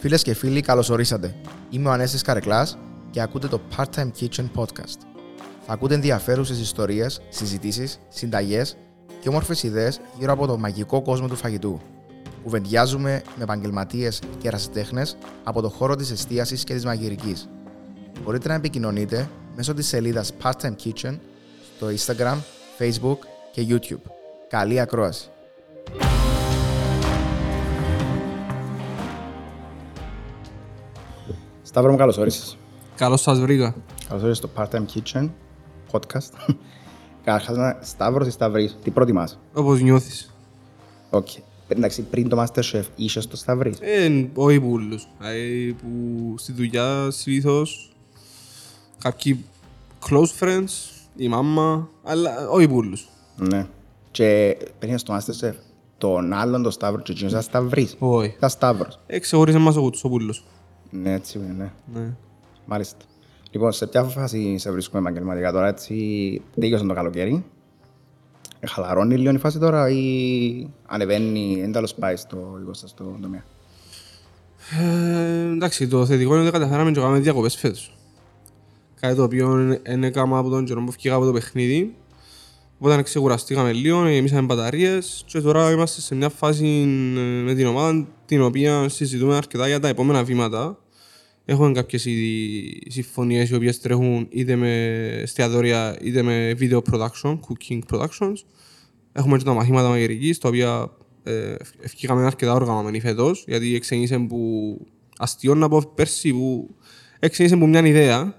Φίλες και φίλοι, καλώς ορίσατε. Είμαι ο Ανέστη Καρεκλάς και ακούτε το Part-Time Kitchen Podcast. Θα ακούτε ενδιαφέρουσες ιστορίες, συζητήσεις, συνταγές και όμορφες ιδέες γύρω από το μαγικό κόσμο του φαγητού. Κουβεντιάζουμε με επαγγελματίες και ερασιτέχνες από το χώρο της εστίασης και της μαγειρικής. Μπορείτε να επικοινωνείτε μέσω της σελίδας Part-Time Kitchen στο Instagram, Facebook και YouTube. Καλή ακρόαση! Σταύρο μου, καλώς όρισες. Καλώς σας βρήκα. Καλώς όρισες στο Part-Time Kitchen podcast. Καταρχάς, Σταύρος ή Σταυρής, τι προτιμάς; Όπως νιώθεις. Οκ. Εντάξει, πριν το Masterchef είσαι στο Σταυρής. Ε, όχι πουλούς. Δηλαδή που στη δουλειά συνήθως κάποιοι close friends, η μάμα, αλλά όχι πουλούς. Ναι. Και πριν στο Masterchef, τον άλλον τον Σταύρο και εκείνος ήταν Σταυρής. Όχι. Ήταν Σταύρος. Εξεχώρισε μας ο κουτός ο πουλός. Ναι, έτσι είναι, ναι. Ναι. Μάλιστα. Λοιπόν, σε ποια φάση σε βρίσκουμε επαγγελματικά τώρα, έτσι, τελειώσαν το καλοκαίρι. Ε, Χαλαρώνει λίγο η φάση τώρα ή ανεβαίνει, εν τέλος πάει στο δικό σας το τομέα; Ε, εντάξει, το θετικό είναι ότι καταφέραμε και κάνουμε διακοπές φέτος. Κάτι το οποίο δεν έκανα από τον καιρό που φύγα από το παιχνίδι. Οπότε ξεκουραστήκαμε λίγο, γεμίσαμε μπαταρίες και τώρα είμαστε σε μια φάση ε, με την ομάδα την οποία συζητούμε αρκετά για τα επόμενα βήματα. Έχουμε κάποιες ήδη συμφωνίες οι οποίες τρέχουν είτε με εστιατόρια είτε με video production, cooking productions. Έχουμε και τα μαθήματα μαγειρικής, τα οποία ε, ευκήκαμε αρκετά οργανωμένοι φέτος, γιατί ξεκίνησε που αστείο να πω πέρσι που ξεκίνησε που μια ιδέα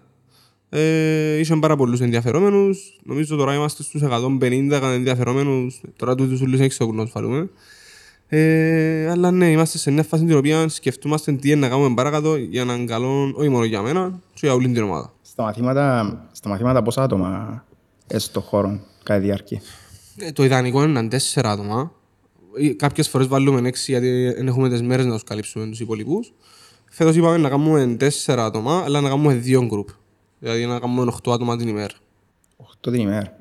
ε, είχαν πάρα πολλούς ενδιαφερόμενους. Νομίζω τώρα είμαστε στους 150 ενδιαφερόμενους. Τώρα τούτους όλους έξω να ασφαλούμε. Ε, αλλά ναι, είμαστε σε μια φάση την οποία σκεφτούμαστε τι είναι να κάνουμε παρακάτω για έναν καλό, όχι μόνο για μένα, και για όλη την ομάδα. Στα μαθήματα, στα μαθήματα πόσα άτομα είσαι στο χώρο κατά τη διάρκεια; Ε, το ιδανικό είναι να είναι τέσσερα άτομα. Ε, Κάποιες φορές βάλουμε έξι γιατί δεν έχουμε τις μέρες να τους καλύψουμε τους υπόλοιπους. Φέτος είπαμε να κάνουμε τέσσερα άτομα, αλλά να κάνουμε δύο γκρουπ. Δηλαδή να κάνουμε οχτώ άτομα την ημέρα. 8 την ημέρα.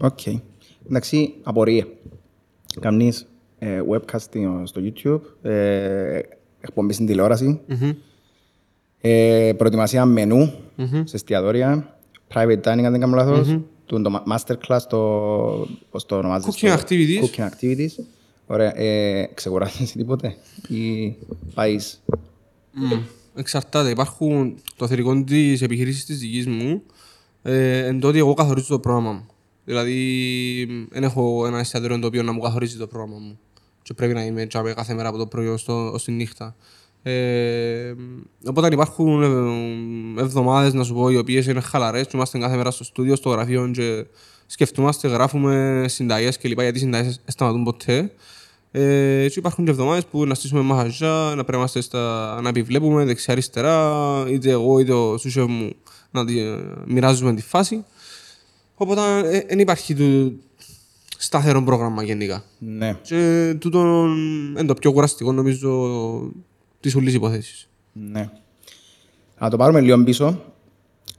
Οκ. Εντάξει, απορία. Καμνείς ε, webcast στο- στο YouTube, ε, εκπομπή στην τηλεόραση, ε, προετοιμασία μενού σε εστιατόρια, private dining αν δεν κάνω λάθος, του- το ma- masterclass, το, πώς το ονομάζεις, Cooking το- activities. Cooking activities. Ωραία. Ε, ξεκουράζεσαι τίποτε ή πάεις; Μμ. Εξαρτάται. Υπάρχουν το θετικό της επιχείρηση της δικής μου ε, εν τότε εγώ καθορίζω το πρόγραμμα μου. Δηλαδή, δεν έχω ένα εστιατόριο το οποίο να μου καθορίζει το πρόγραμμα μου. Και πρέπει να είμαι τζάμε κάθε μέρα από το πρωί ως, το, ως τη νύχτα. Ε, οπότε υπάρχουν εβδομάδες, να σου πω, οι οποίες είναι χαλαρές. Και είμαστε κάθε μέρα στο στούντιο, στο γραφείο και σκεφτούμαστε, γράφουμε συνταγές κλπ. Γιατί οι συνταγές σταματούν ποτέ. Ε, και υπάρχουν και εβδομάδες που να στήσουμε μαχαζιά, να πρέπει να είμαστε στα, να επιβλέπουμε δεξιά-αριστερά, είτε εγώ είτε ο σούσεφ μου να τη, μοιράζουμε τη φάση. Οπότε δεν υπάρχει του, σταθερό πρόγραμμα γενικά. Ναι. Και τούτο είναι το πιο κουραστικό νομίζω της όλης υπόθεσης. Ναι. Να το πάρουμε λίγο πίσω.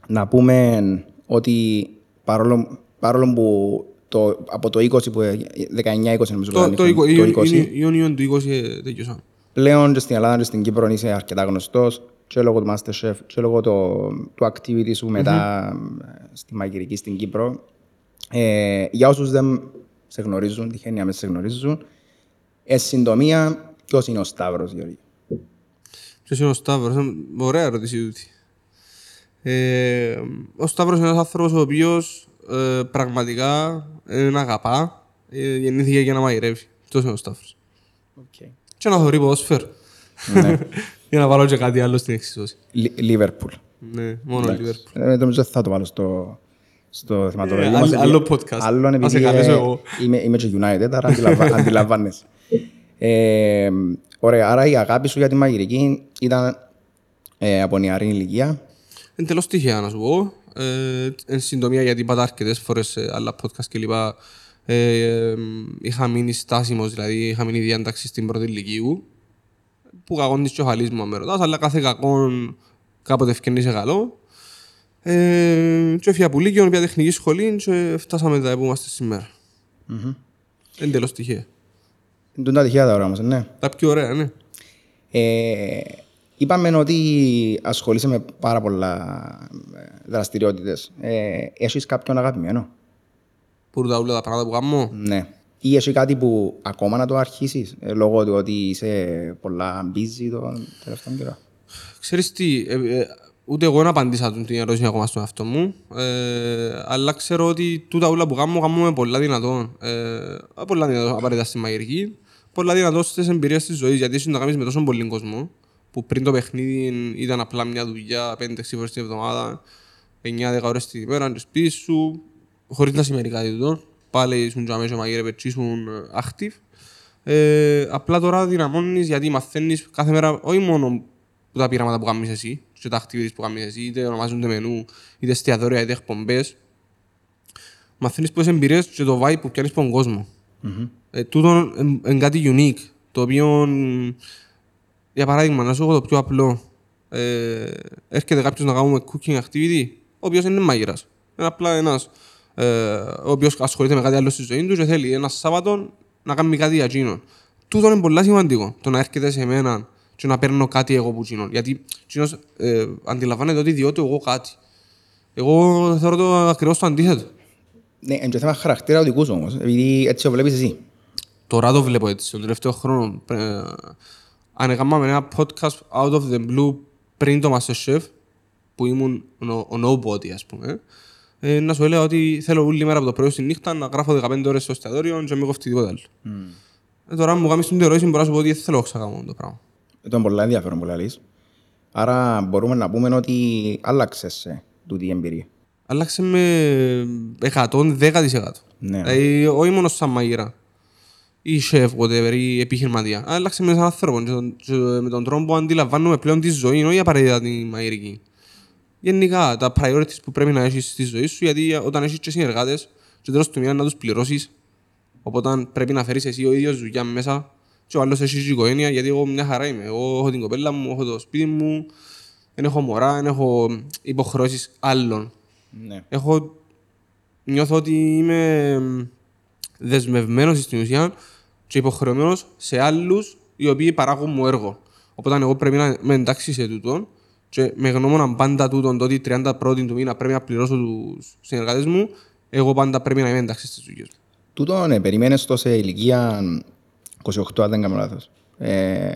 Να πούμε ότι παρόλο, παρόλο που το, από το 20 που 19-20 νομίζω Το, που το, ήταν, εικο- το 20, Ιούνιο- Ιούνιο του 20 ε, τελειώσαμε. πλέον και στην Ελλάδα και στην Κύπρο είσαι αρκετά γνωστός και λόγω του Masterchef και λόγω το, του activity σου μετά ε, στη μαγειρική στην Κύπρο. Ε, για όσους δεν σε γνωρίζουν, τυχαίνει να μες σε γνωρίζουν, εν συντομία, ποιος είναι ο Σταύρος, Γιώργη; Ποιος είναι ο Σταύρος, Ε, ωραία ερώτηση τούτη. Ε, ο Σταύρος είναι ένας άνθρωπος ο οποίος ε, πραγματικά ε, αγαπά, ε, γεννήθηκε για να μαγειρεύει. Αυτός είναι ο Σταύρος. Okay. Και να θωρεί ποδόσφαιρο. για να βάλω και κάτι άλλο στην εξισώση. Λίβερπουλ. Ναι, μόνο Liverpool. Ε, νομίζω ότι θα το βάλω στο, στο θεματολόγιο Ε, μας, άλλο- επειδή- άλλο podcast. Άλλο Να σε επειδή καλέσω ε, εγώ. είμαι, είμαι και United, άρα αντιλαμβα- αντιλαμβάνεσαι. Ε, ωραία, άρα η αγάπη σου για τη μαγειρική ήταν ε, από νεαρή ηλικία. Είναι τελώς τυχαία να σου πω. Ε, εν συντομία γιατί είπα τα αρκετές φορές σε άλλα podcast κλπ. Ε, ε, είχα μείνει στάσιμος, δηλαδή είχα μείνει διάνταξη στην πρώτη ηλικίου. Που κακόν της κεφαλής μου αν με ρωτάς, αλλά κάθε κακόν κάποτε ευκαινήσε καλό. Ε, και έφυγα από Λύκειον, πια τεχνική σχολή και φτάσαμε εδώ που είμαστε σήμερα. Είναι τελώς τυχαία. Είναι τα τυχαία τα ώρα όμως, ναι. Τα πιο ωραία, ναι. Ε, Είπαμε ότι ασχολείσαι με πάρα πολλά δραστηριότητες. Ε, έχεις κάποιον αγαπημένο; Που τα όλα τα πράγματα που κάνω. Ναι. Ή έχει κάτι που ακόμα να το αρχίσεις λόγω του ότι είσαι πολλά busy το τελευταίο καιρό; Ξέρεις τι, ε, ε, ούτε εγώ να απαντήσα την ερώτηση ακόμα στον εαυτό μου, ε, αλλά ξέρω ότι τούτα όλα που κάνω, κάνω με πολλά δυνατόν. Ε, πολλά δυνατόν απαραίτητα στη μαγειρική, πολλά δυνατόν στις εμπειρίες της ζωής, γιατί είσαι να κάνεις με τόσο πολύ κόσμο, που πριν το παιχνίδι ήταν απλά μια δουλειά 5-6 φορές την εβδομάδα, 9-10 ώρες την ημέρα, και σπίτι σου, χωρίς να σημαίνει κάτι τούτο. Πάλι ήσουν και αμέσως μαγείρε, και ήσουν active. Ε, απλά τώρα δυναμώνεις γιατί μαθαίνεις κάθε μέρα, όχι μόνο που τα πειράματα που κάνεις εσύ και τα activities που κάνεις εσύ, είτε ονομάζονται μενού, είτε εστιατόρια, είτε εκπομπές. Μαθαίνεις πολλές εμπειρίες και το vibe που πιάνεις από τον κόσμο. Mm-hmm. Ε, τούτο είναι κάτι unique, το οποίο, για παράδειγμα, να σου έχω το πιο απλό. Ε, έρχεται κάποιος να κάνουμε cooking activity, ο οποίος είναι μαγειράς. Είναι απλά ένας ε, ο οποίος ασχολείται με κάτι άλλο στη ζωή του και θέλει ένα Σάββατο να κάνει κάτι για εκείνον. Τούτο είναι πολύ σημαντικό, το να έρχεται σε μένα και να παίρνω κάτι εγώ που εκείνον. Γιατί εκείνος ε, αντιλαμβάνεται ότι διότι εγώ κάτι. Εγώ θεωρώ το ακριβώς το αντίθετο. Ναι, είναι θέμα χαρακτήρα ο δικού όμως, επειδή έτσι το βλέπεις εσύ. Τώρα το βλέπω έτσι, τον τελευταίο χρόνο. Ε, αν έκαναμε ένα podcast out of the blue πριν το Masterchef, που ήμουν ο, ο nobody, ας πούμε, ε, να σου έλεγα ότι θέλω όλη μέρα από το πρωί στη νύχτα να γράφω 15 ώρες στο εστιατόριο και μην κοφτεί τίποτα άλλο. Mm. Ε, τώρα μου κάνεις την ερώτηση μπορώ να σου πω ότι δεν θέλω να το πράγμα. Ήταν πολύ ενδιαφέρον που λες. Άρα μπορούμε να πούμε ότι άλλαξε σε τούτη εμπειρία. Άλλαξε με 110%. Ναι. Δηλαδή, όχι μόνο σαν μαγείρα ή σεφ, whatever, ή επιχειρηματία. Άλλαξε με σαν άνθρωπο με τον τρόπο που αντιλαμβάνουμε πλέον τη ζωή, όχι απαραίτητα τη μαγειρική. Γενικά, τα priorities που πρέπει να έχεις στη ζωή σου, γιατί όταν έχεις και συνεργάτες, και τέλος του μήνα να τους πληρώσεις, οπότε πρέπει να φέρεις εσύ ο ίδιος δουλειά μέσα και ο άλλος έχει οικογένεια, γιατί εγώ μια χαρά είμαι. Εγώ έχω την κοπέλα μου, έχω το σπίτι μου, δεν έχω μωρά, δεν έχω υποχρεώσεις άλλων. Ναι. Έχω... Νιώθω ότι είμαι δεσμευμένος στην ουσία και υποχρεωμένος σε άλλους οι οποίοι παράγουν μου έργο. Οπότε εγώ πρέπει να με εντάξει σε τούτο και με γνώμονα πάντα τούτον το ότι 30 πρώτη του μήνα πρέπει να πληρώσω τους συνεργάτες μου, εγώ πάντα πρέπει να είμαι εντάξει στις δουλειές μου. Τούτο ναι, περιμένεις το σε ηλικία 28 αν δεν κάνω λάθος. Ε,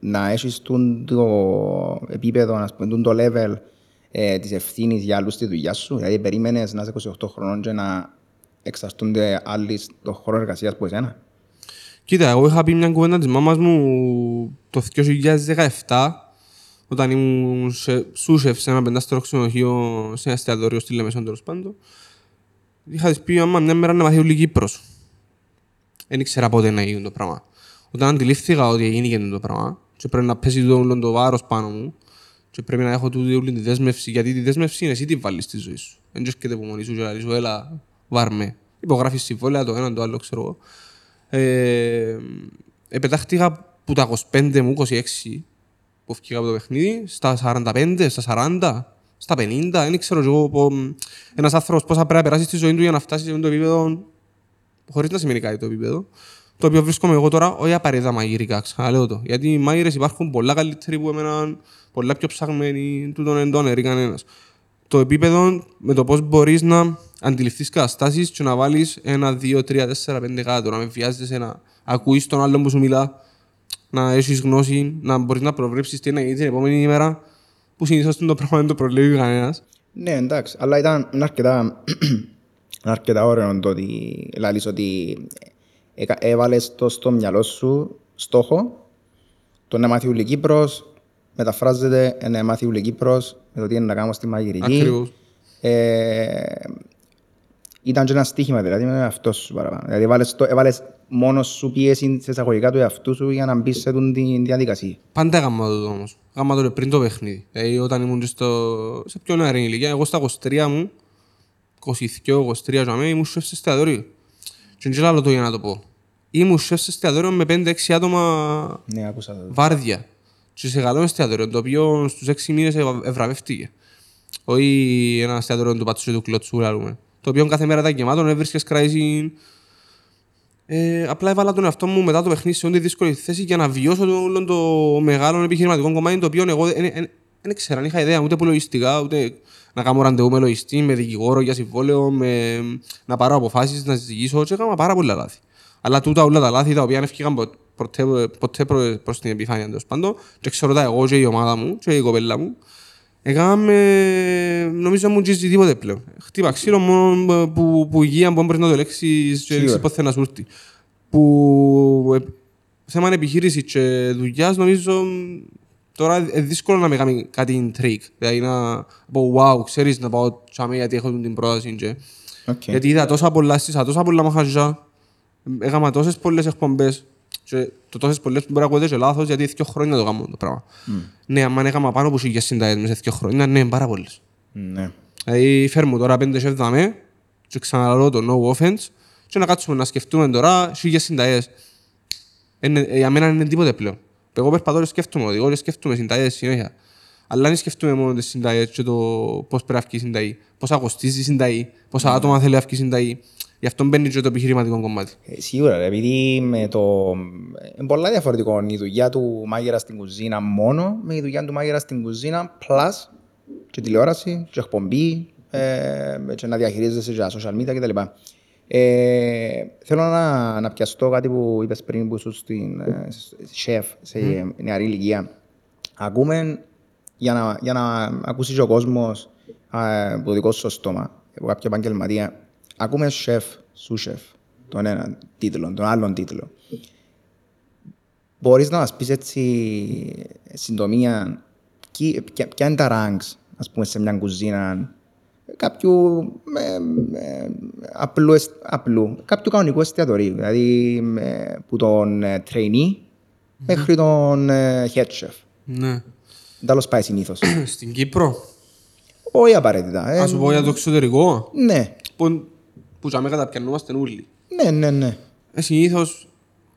να έχεις το επίπεδο, να πούμε, το level ε, της ευθύνης για άλλους στη δουλειά σου. Δηλαδή περίμενες να είσαι 28 χρονών και να εξαρτούνται άλλοι στον χώρο εργασίας που εσένα. Κοίτα, εγώ είχα πει μια κουβέντα της μάμας μου το 2017 όταν ήμουν σούσεφ σε ένα πεντάστερο ξενοδοχείο σε ένα εστιατόριο στη Λεμεσόν τέλος πάντων. Είχα της πει, άμα μια μέρα να μάθει όλη Κύπρος δεν ήξερα πότε να γίνει το πράγμα. Όταν αντιλήφθηκα ότι έγινε το πράγμα και πρέπει να πέσει το όλο το βάρος πάνω μου και πρέπει να έχω τούτη όλη τη δέσμευση, γιατί τη δέσμευση είναι εσύ τη βάλεις στη ζωή σου. Δεν έρχεται από μόνη σου και λέει σου, έλα, βάρμε. Υπογράφεις συμβόλαια το ένα, το άλλο, ξέρω εγώ. Ε, επετάχτηκα που τα 25 μου, 26, που φύγα από το παιχνίδι, στα 45, στα 40, στα 50, δεν ξέρω εγώ ένας άνθρωπος πώ θα πρέπει να περάσει στη ζωή του για να φτάσει σε αυτό το επίπεδο χωρίς να σημαίνει κάτι το επίπεδο, το οποίο βρίσκομαι εγώ τώρα, όχι απαραίτητα μαγειρικά, ξαναλέω το. Γιατί οι μάγειρες υπάρχουν πολλά καλύτεροι που εμένα, πολλά πιο ψαγμένοι, τούτον δεν το αναιρεί κανένας. Το επίπεδο με το πώς μπορείς να αντιληφθείς καταστάσεις και να βάλεις ένα, δύο, τρία, τέσσερα, πέντε κάτω, να με βιάζεσαι, να ακούεις τον άλλον που σου μιλά, να έχεις γνώση, να μπορείς να προβλέψεις τι να γίνει την επόμενη ημέρα, που συνήθως το πράγμα δεν το προβλέπει κανένας. Ναι, εντάξει, αλλά ήταν αρκετά είναι αρκετά ωραίο το ότι λαλείς ότι έβαλες το στο μυαλό σου στόχο το να μάθει ουλή Κύπρος μεταφράζεται να μάθει ουλή Κύπρος με το τι είναι να κάνω στη μαγειρική. Ακριβώς. Ε, ήταν και ένα στοίχημα δηλαδή με αυτό σου παραπάνω. Δηλαδή έβαλες, το, έβαλες μόνο σου πίεση σε εισαγωγικά του εαυτού σου για να μπεις σε την διαδικασία. Πάντα έκανα το όμως. Έκανα το πριν το παιχνίδι. Δηλαδή όταν ήμουν στο... σε πιο νεαρή ηλικία, εγώ στα 23 μου 22-23 για ήμουν σεφ σε εστιατόριο. Και δεν ξέρω το για να το πω. Ήμουν σεφ σε εστιατόριο με 5-6 άτομα ναι, άκουσα το. βάρδια. Και σε καλό εστιατόριο, το οποίο στους 6 μήνες ευραβεύτηκε. Όχι ένα εστιατόριο του πατσού του κλωτσού, λέμε. Το οποίο κάθε μέρα ήταν γεμάτο, έβρισκες κράισιν Ε, απλά έβαλα τον εαυτό μου μετά το παιχνίδι σε όλη τη δύσκολη θέση για να βιώσω το, όλο το μεγάλο επιχειρηματικό κομμάτι το οποίο εγώ δεν δεν ξέρω, δεν είχα ιδέα ούτε που λογιστικά, ούτε να κάνω ραντεβού με λογιστή, με δικηγόρο για συμβόλαιο, με... να πάρω αποφάσεις, να συζητήσω. Και έκανα πάρα πολλά λάθη. Αλλά τούτα όλα τα λάθη τα οποία δεν έφυγαν ποτέ, ποτέ προ προς την επιφάνεια τέλος πάντων, και ξέρω τα εγώ και η ομάδα μου και η κοπέλα μου, έκαναμε, νομίζω μου τζίζει τίποτε πλέον. Χτύπα ξύλο μόνο που, που υγεία που μπορεί να το λέξεις και λέξεις πότε να σου έρθει. Που ε, θέμα επιχείρησης και δουλειάς νομίζω Τώρα είναι δύσκολο να με κάνει κάτι τρίκ. Δηλαδή να πω, wow, ξέρεις να πάω τσάμε γιατί έχω την πρόταση. Και... Okay. Γιατί είδα τόσα πολλά στις, τόσα πολλά μαχαζιά. Έκανα τόσες πολλές εκπομπές. Και το τόσες πολλές που μπορεί να ακούτε και λάθος γιατί δύο χρόνια το κάνω το πράγμα. Mm. Ναι, αν έκανα πάνω από χίλιες συνταγές μέσα σε δύο χρόνια, ναι, πάρα πολλές. Ναι. Δηλαδή φέρνω τώρα πέντε σεφ δαμέ και ξαναλώ το no offense και να κάτσουμε να σκεφτούμε τώρα χίλιες συνταγές. Για μένα είναι τίποτε πλέον. Εγώ περπατώ και σκέφτομαι, οδηγώ και σκέφτομαι συνταγές συνέχεια. Αλλά δεν σκέφτομαι μόνο τις συνταγές και το πώς πρέπει να βγει η συνταγή, πόσα κοστίζει η συνταγή, πόσα mm. άτομα θέλει να βγει η συνταγή. Γι' αυτό μπαίνει και το επιχειρηματικό κομμάτι. Ε, σίγουρα, επειδή με το... είναι πολλά διαφορετικό η δουλειά του μάγειρα στην κουζίνα μόνο με η δουλειά του μάγειρα στην κουζίνα plus και τηλεόραση και εκπομπή ε, και να διαχειρίζεσαι και social media κτλ. Ε, θέλω να, να πιαστώ κάτι που είπες πριν που ήσουν στην ε, σεφ σε mm. νεαρή ηλικία. Ακούμε για να, για να ακούσεις ο κόσμος από το δικό σου στόμα, από κάποια επαγγελματία, ακούμε σεφ, σου σεφ, τον ένα τίτλο, τον άλλον τίτλο. Μπορείς να μας πεις έτσι συντομία ποια είναι τα ranks, ας πούμε, σε μια κουζίνα κάποιου ε, ε, απλού, απλού, κάποιου κανονικού εστιατορίου. Δηλαδή ε, που τον ε, trainee mm-hmm. μέχρι τον ε, head chef. Ναι. Τέλος πάει συνήθως. Στην Κύπρο; Όχι απαραίτητα. Ας σου πω για το εξωτερικό. Ναι. Που, που θα με καταπιανόμαστε όλοι. Ναι, ναι, ναι. Ε, συνήθως,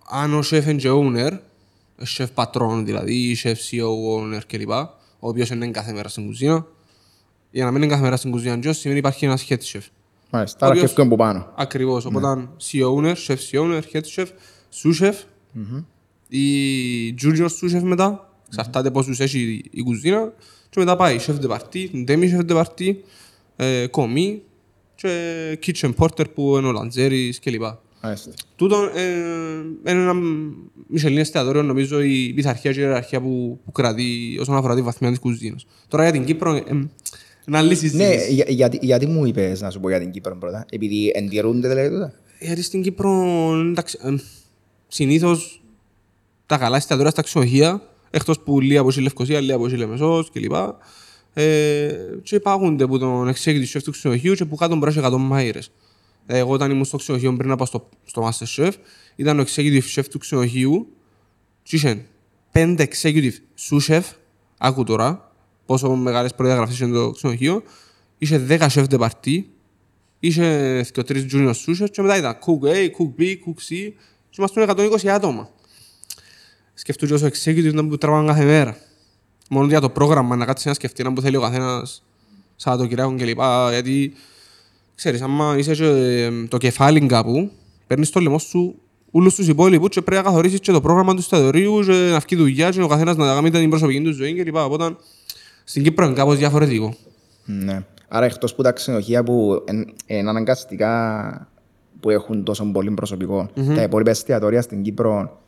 αν ο chef είναι owner, chef πατρόν δηλαδή, chef CEO owner κλπ. Ο οποίος είναι κάθε μέρα στην κουζίνα, για να μην είναι κάθε μέρα στην κουζίνα Τζος, σημαίνει υπάρχει ένας head chef. Μάλιστα, άρα και από πάνω. Ακριβώς, οπότε ναι. CEO owner, chef CEO owner, head chef, sous chef ή junior sous chef μετά, εξαρτάται πόσους έχει η κουζίνα και μετά πάει chef de partie, demi chef de partie, κομμή και kitchen porter που είναι ο Λαντζέρης κλπ. Τούτο είναι ένα μισελίνο εστιατόριο, νομίζω, η πειθαρχία και η ιεραρχία που, που κρατεί όσον αφορά τη βαθμία της κουζίνας. Τώρα για την Κύπρο, να λύσεις Ναι, για, γιατί, γιατί μου είπες να σου πω για την Κύπρο πρώτα, επειδή εντιαιρούνται δηλαδή τότε. Γιατί στην Κύπρο, εντάξει, ε, συνήθως τα καλά εστιατόρια στα ξενοδοχεία, εκτός που λίγα από η Λευκοσία, λίγα από η Λεμεσός κλπ. Ε, και υπάρχουν από τον executive chef του ξενοδοχείου και που κάτω μπορεί 100 μάιρες. Ε, εγώ όταν ήμουν στο ξενοδοχείο πριν να πάω στο, στο Master Chef, ήταν ο executive chef του ξενοδοχείου και είχε πέντε executive sous chef, άκου τώρα, πόσο μεγάλες προδιαγραφές είναι το ξενοδοχείο. Είχε 10 chef de partie, είχε και τρεις junior sous και μετά ήταν cook A, cook B, cook C και ήμασταν 120 άτομα. Σκεφτούν και όσο executive να που τραβάνε κάθε μέρα. Μόνο για το πρόγραμμα να κάτσει να σκεφτεί να που θέλει ο καθένας Σαββατοκυριακό κλπ. Γιατί ξέρεις, άμα είσαι και το κεφάλι κάπου, παίρνεις το λαιμό σου όλους τους υπόλοιπους και πρέπει να καθορίσεις και το πρόγραμμα του σταδορίου και να βγει δουλειά και ο καθένας να κάνει την προσωπική του ζωή κλπ. Οπότε στην Κύπρο είναι κάπως διαφορετικό. Ναι. Άρα εκτός που τα ξενοδοχεία που είναι αναγκαστικά που έχουν τόσο πολύ προσωπικό, mm-hmm. τα υπόλοιπα εστιατόρια στην Κύπρο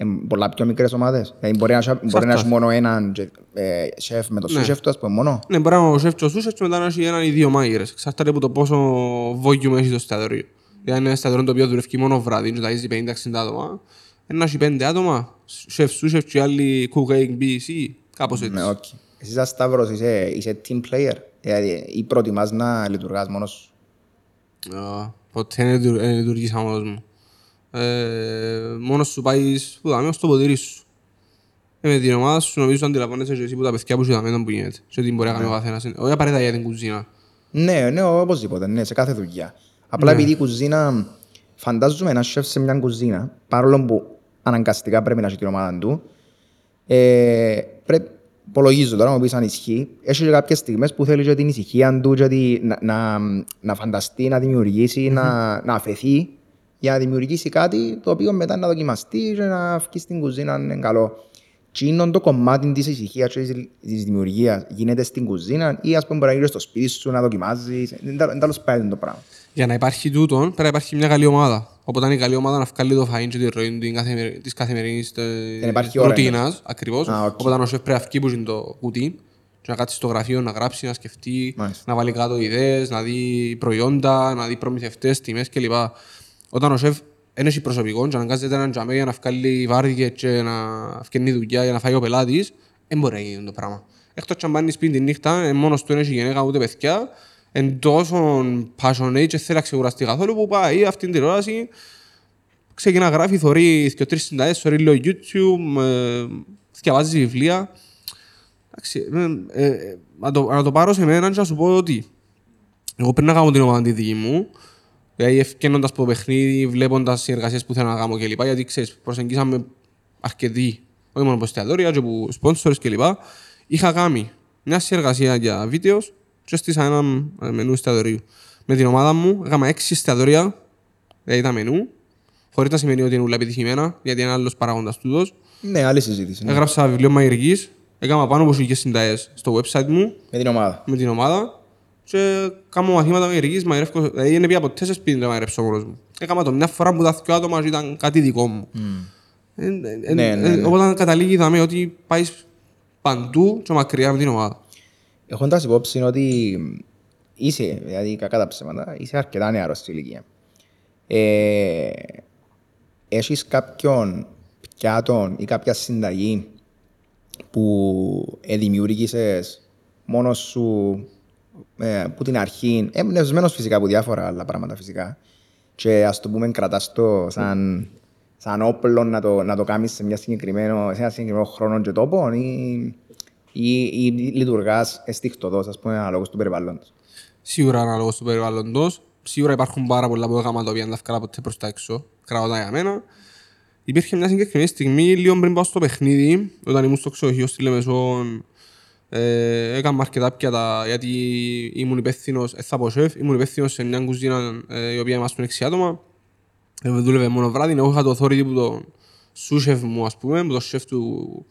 είναι πολλά πιο μικρές ομάδες. Δηλαδή μπορεί να, μπορεί να έχει μόνο έναν ε, σεφ με το ναι. σεφ του, ας πούμε, μόνο. Ναι, μπορεί να έχει ο σεφ και ο σούσεφ και μετά να έχει έναν ή δύο μάγειρες. Εξαρτάται από το πόσο βόγιουμ έχει το εστιατόριο. Δηλαδή είναι ένα εστιατόριο το οποίο δουλεύει μόνο βράδυ, και τα έχει 50-60 άτομα. Ένα έχει πέντε άτομα, σεφ, σούσεφ και άλλοι cooking, B, C, κάπως έτσι. Ναι, okay. Εσύ σαν Σταύρος είσαι, είσαι team player δηλαδή, ή προτιμάς να λειτουργάς μόνος σου; Uh, ποτέ δεν λειτουργήσα μόνος μου. Ε, μόνος σου πάεις που δάμε στο ποτήρι σου. Ε, με την ομάδα σου νομίζω αντιλαμβάνεσαι και εσύ που τα παιδιά που σου δάμε που γίνεται. Σε τι μπορεί να κάνει ο καθένας. Όχι απαραίτητα για την κουζίνα. Ναι, ναι, οπωσδήποτε, ναι, σε κάθε δουλειά. Απλά ναι. επειδή η κουζίνα, φαντάζομαι ένα σεφ σε μια κουζίνα, παρόλο που αναγκαστικά πρέπει να έχει την ομάδα του, ε, πρέπει, υπολογίζω τώρα, μου πεις αν ισχύει, έχει και κάποιες στιγμές που θέλει και την ησυχία του, και να, να, να φανταστεί, να δημιουργήσει, mm-hmm. να, να αφαιθεί για να δημιουργήσει κάτι το οποίο μετά να δοκιμαστεί και να βγει στην κουζίνα είναι καλό. Τι είναι το κομμάτι της ησυχίας και τη δημιουργίας γίνεται στην κουζίνα ή ας πούμε μπορεί να γίνει στο σπίτι σου να δοκιμάζεις. Δεν τέλος πάντων το πράγμα. Για να υπάρχει τούτο, πρέπει να υπάρχει μια καλή ομάδα. Οπότε είναι η καλή ομάδα να βγάλει το φαΐν και τη ροή της καθημερινής υπάρχει ώρα, ρουτίνας. Ακριβώς. Α, οκ. Οπότε ο σεφ πρέπει να βγει που είναι το κουτί και να κάτσει στο γραφείο, να γράψει, να σκεφτεί, Μάλιστα. να βάλει κάτω ιδέες, να δει προϊόντα, να δει προμηθευτές, τιμές κλπ. Όταν ο σεφ δεν έχει προσωπικό, και αναγκάζεται έναν τζαμέ για να βγάλει βάρδιε και να βγαίνει δουλειά για να φάει ο πελάτης, δεν μπορεί να γίνει το πράγμα. Εκτός αν πάνε σπίτι τη νύχτα, ε, μόνος του δεν έχει γυναίκα ούτε παιδιά, εν τόσο passionate και θέλει να ξεκουραστεί καθόλου που πάει αυτήν την τηλεόραση, ξεκινά να γράφει, θωρεί και τρεις συνταές, θωρεί λίγο YouTube, ε, διαβάζει βιβλία. Εντάξει, ε, ε, να, το, να το πάρω σε μένα και να σου πω ότι εγώ πριν να κάνω την ομάδα τη δική μου, δηλαδή ευκαινώντας από το παιχνίδι, βλέποντας οι εργασίες που θέλω να κάνω κλπ. Γιατί ξέρεις, προσεγγίσαμε αρκετοί, όχι μόνο από εστιατόρια, και από sponsors κλπ. Είχα κάνει μια συνεργασία για βίντεος και στήσα ένα ε, μενού εστιατορίου. Με την ομάδα μου έκανα έξι εστιατόρια, δηλαδή τα μενού, χωρίς να σημαίνει ότι είναι όλα επιτυχημένα, γιατί είναι άλλος παράγοντας τούτος. Ναι, άλλη συζήτηση. ναι. Έγραψα βιβλίο μαγειρικής, έκανα πάνω από χιλιάδες συνταές στο website μου, Με την ομάδα. με την ομάδα και κάνω μαθήματα μαγειρικής, μαγειρεύω, δηλαδή είναι πια ποτέ σε σπίτι να μαγειρεύσω μόνος μου. Έκανα το μια φορά που τα δυο άτομα και ήταν κάτι δικό μου. Ε, ε, Ναι, ε, ναι, ναι. Οπότε καταλήγει δάμε ότι πάεις παντού και μακριά με την ομάδα. Έχοντας υπόψη ότι είσαι, δηλαδή κακά τα ψέματα, είσαι αρκετά νεαρός στην ηλικία. Ε, έχεις κάποιον πιάτον ή κάποια συνταγή που ε, δημιούργησες μόνος σου ε, που την αρχή, εμπνευσμένος φυσικά από διάφορα άλλα πράγματα φυσικά και ας το πούμε κρατάς το σαν, σαν όπλο να το, να το κάνεις σε, μια συγκεκριμένο, σε ένα συγκεκριμένο χρόνο και τόπο ή, ή, ή λειτουργάς αισθηκτοδός, ας πούμε, αναλόγως του περιβάλλοντος. Σίγουρα ανάλογα του περιβάλλοντος. Σίγουρα υπάρχουν πάρα πολλά που έκανα τα οποία δεν τα βγάλα ποτέ προς τα έξω. Κρατάω για μένα. Υπήρχε μια συγκεκριμένη στιγμή, λίγο πριν πάω στο παιχνίδι, όταν ήμουν στο ξενοδοχείο στη Λεμεσόν, ε, έκανα αρκετά πιάτα, γιατί ήμουν υπεύθυνος, ε, θα πω σεφ, ήμουν υπεύθυνος σε μια κουζίνα ε, η οποία ήμασταν έξι άτομα. Ε, δούλευε μόνο βράδυ, εγώ είχα το authority που το σούσεφ μου, ας πούμε, που το σεφ του,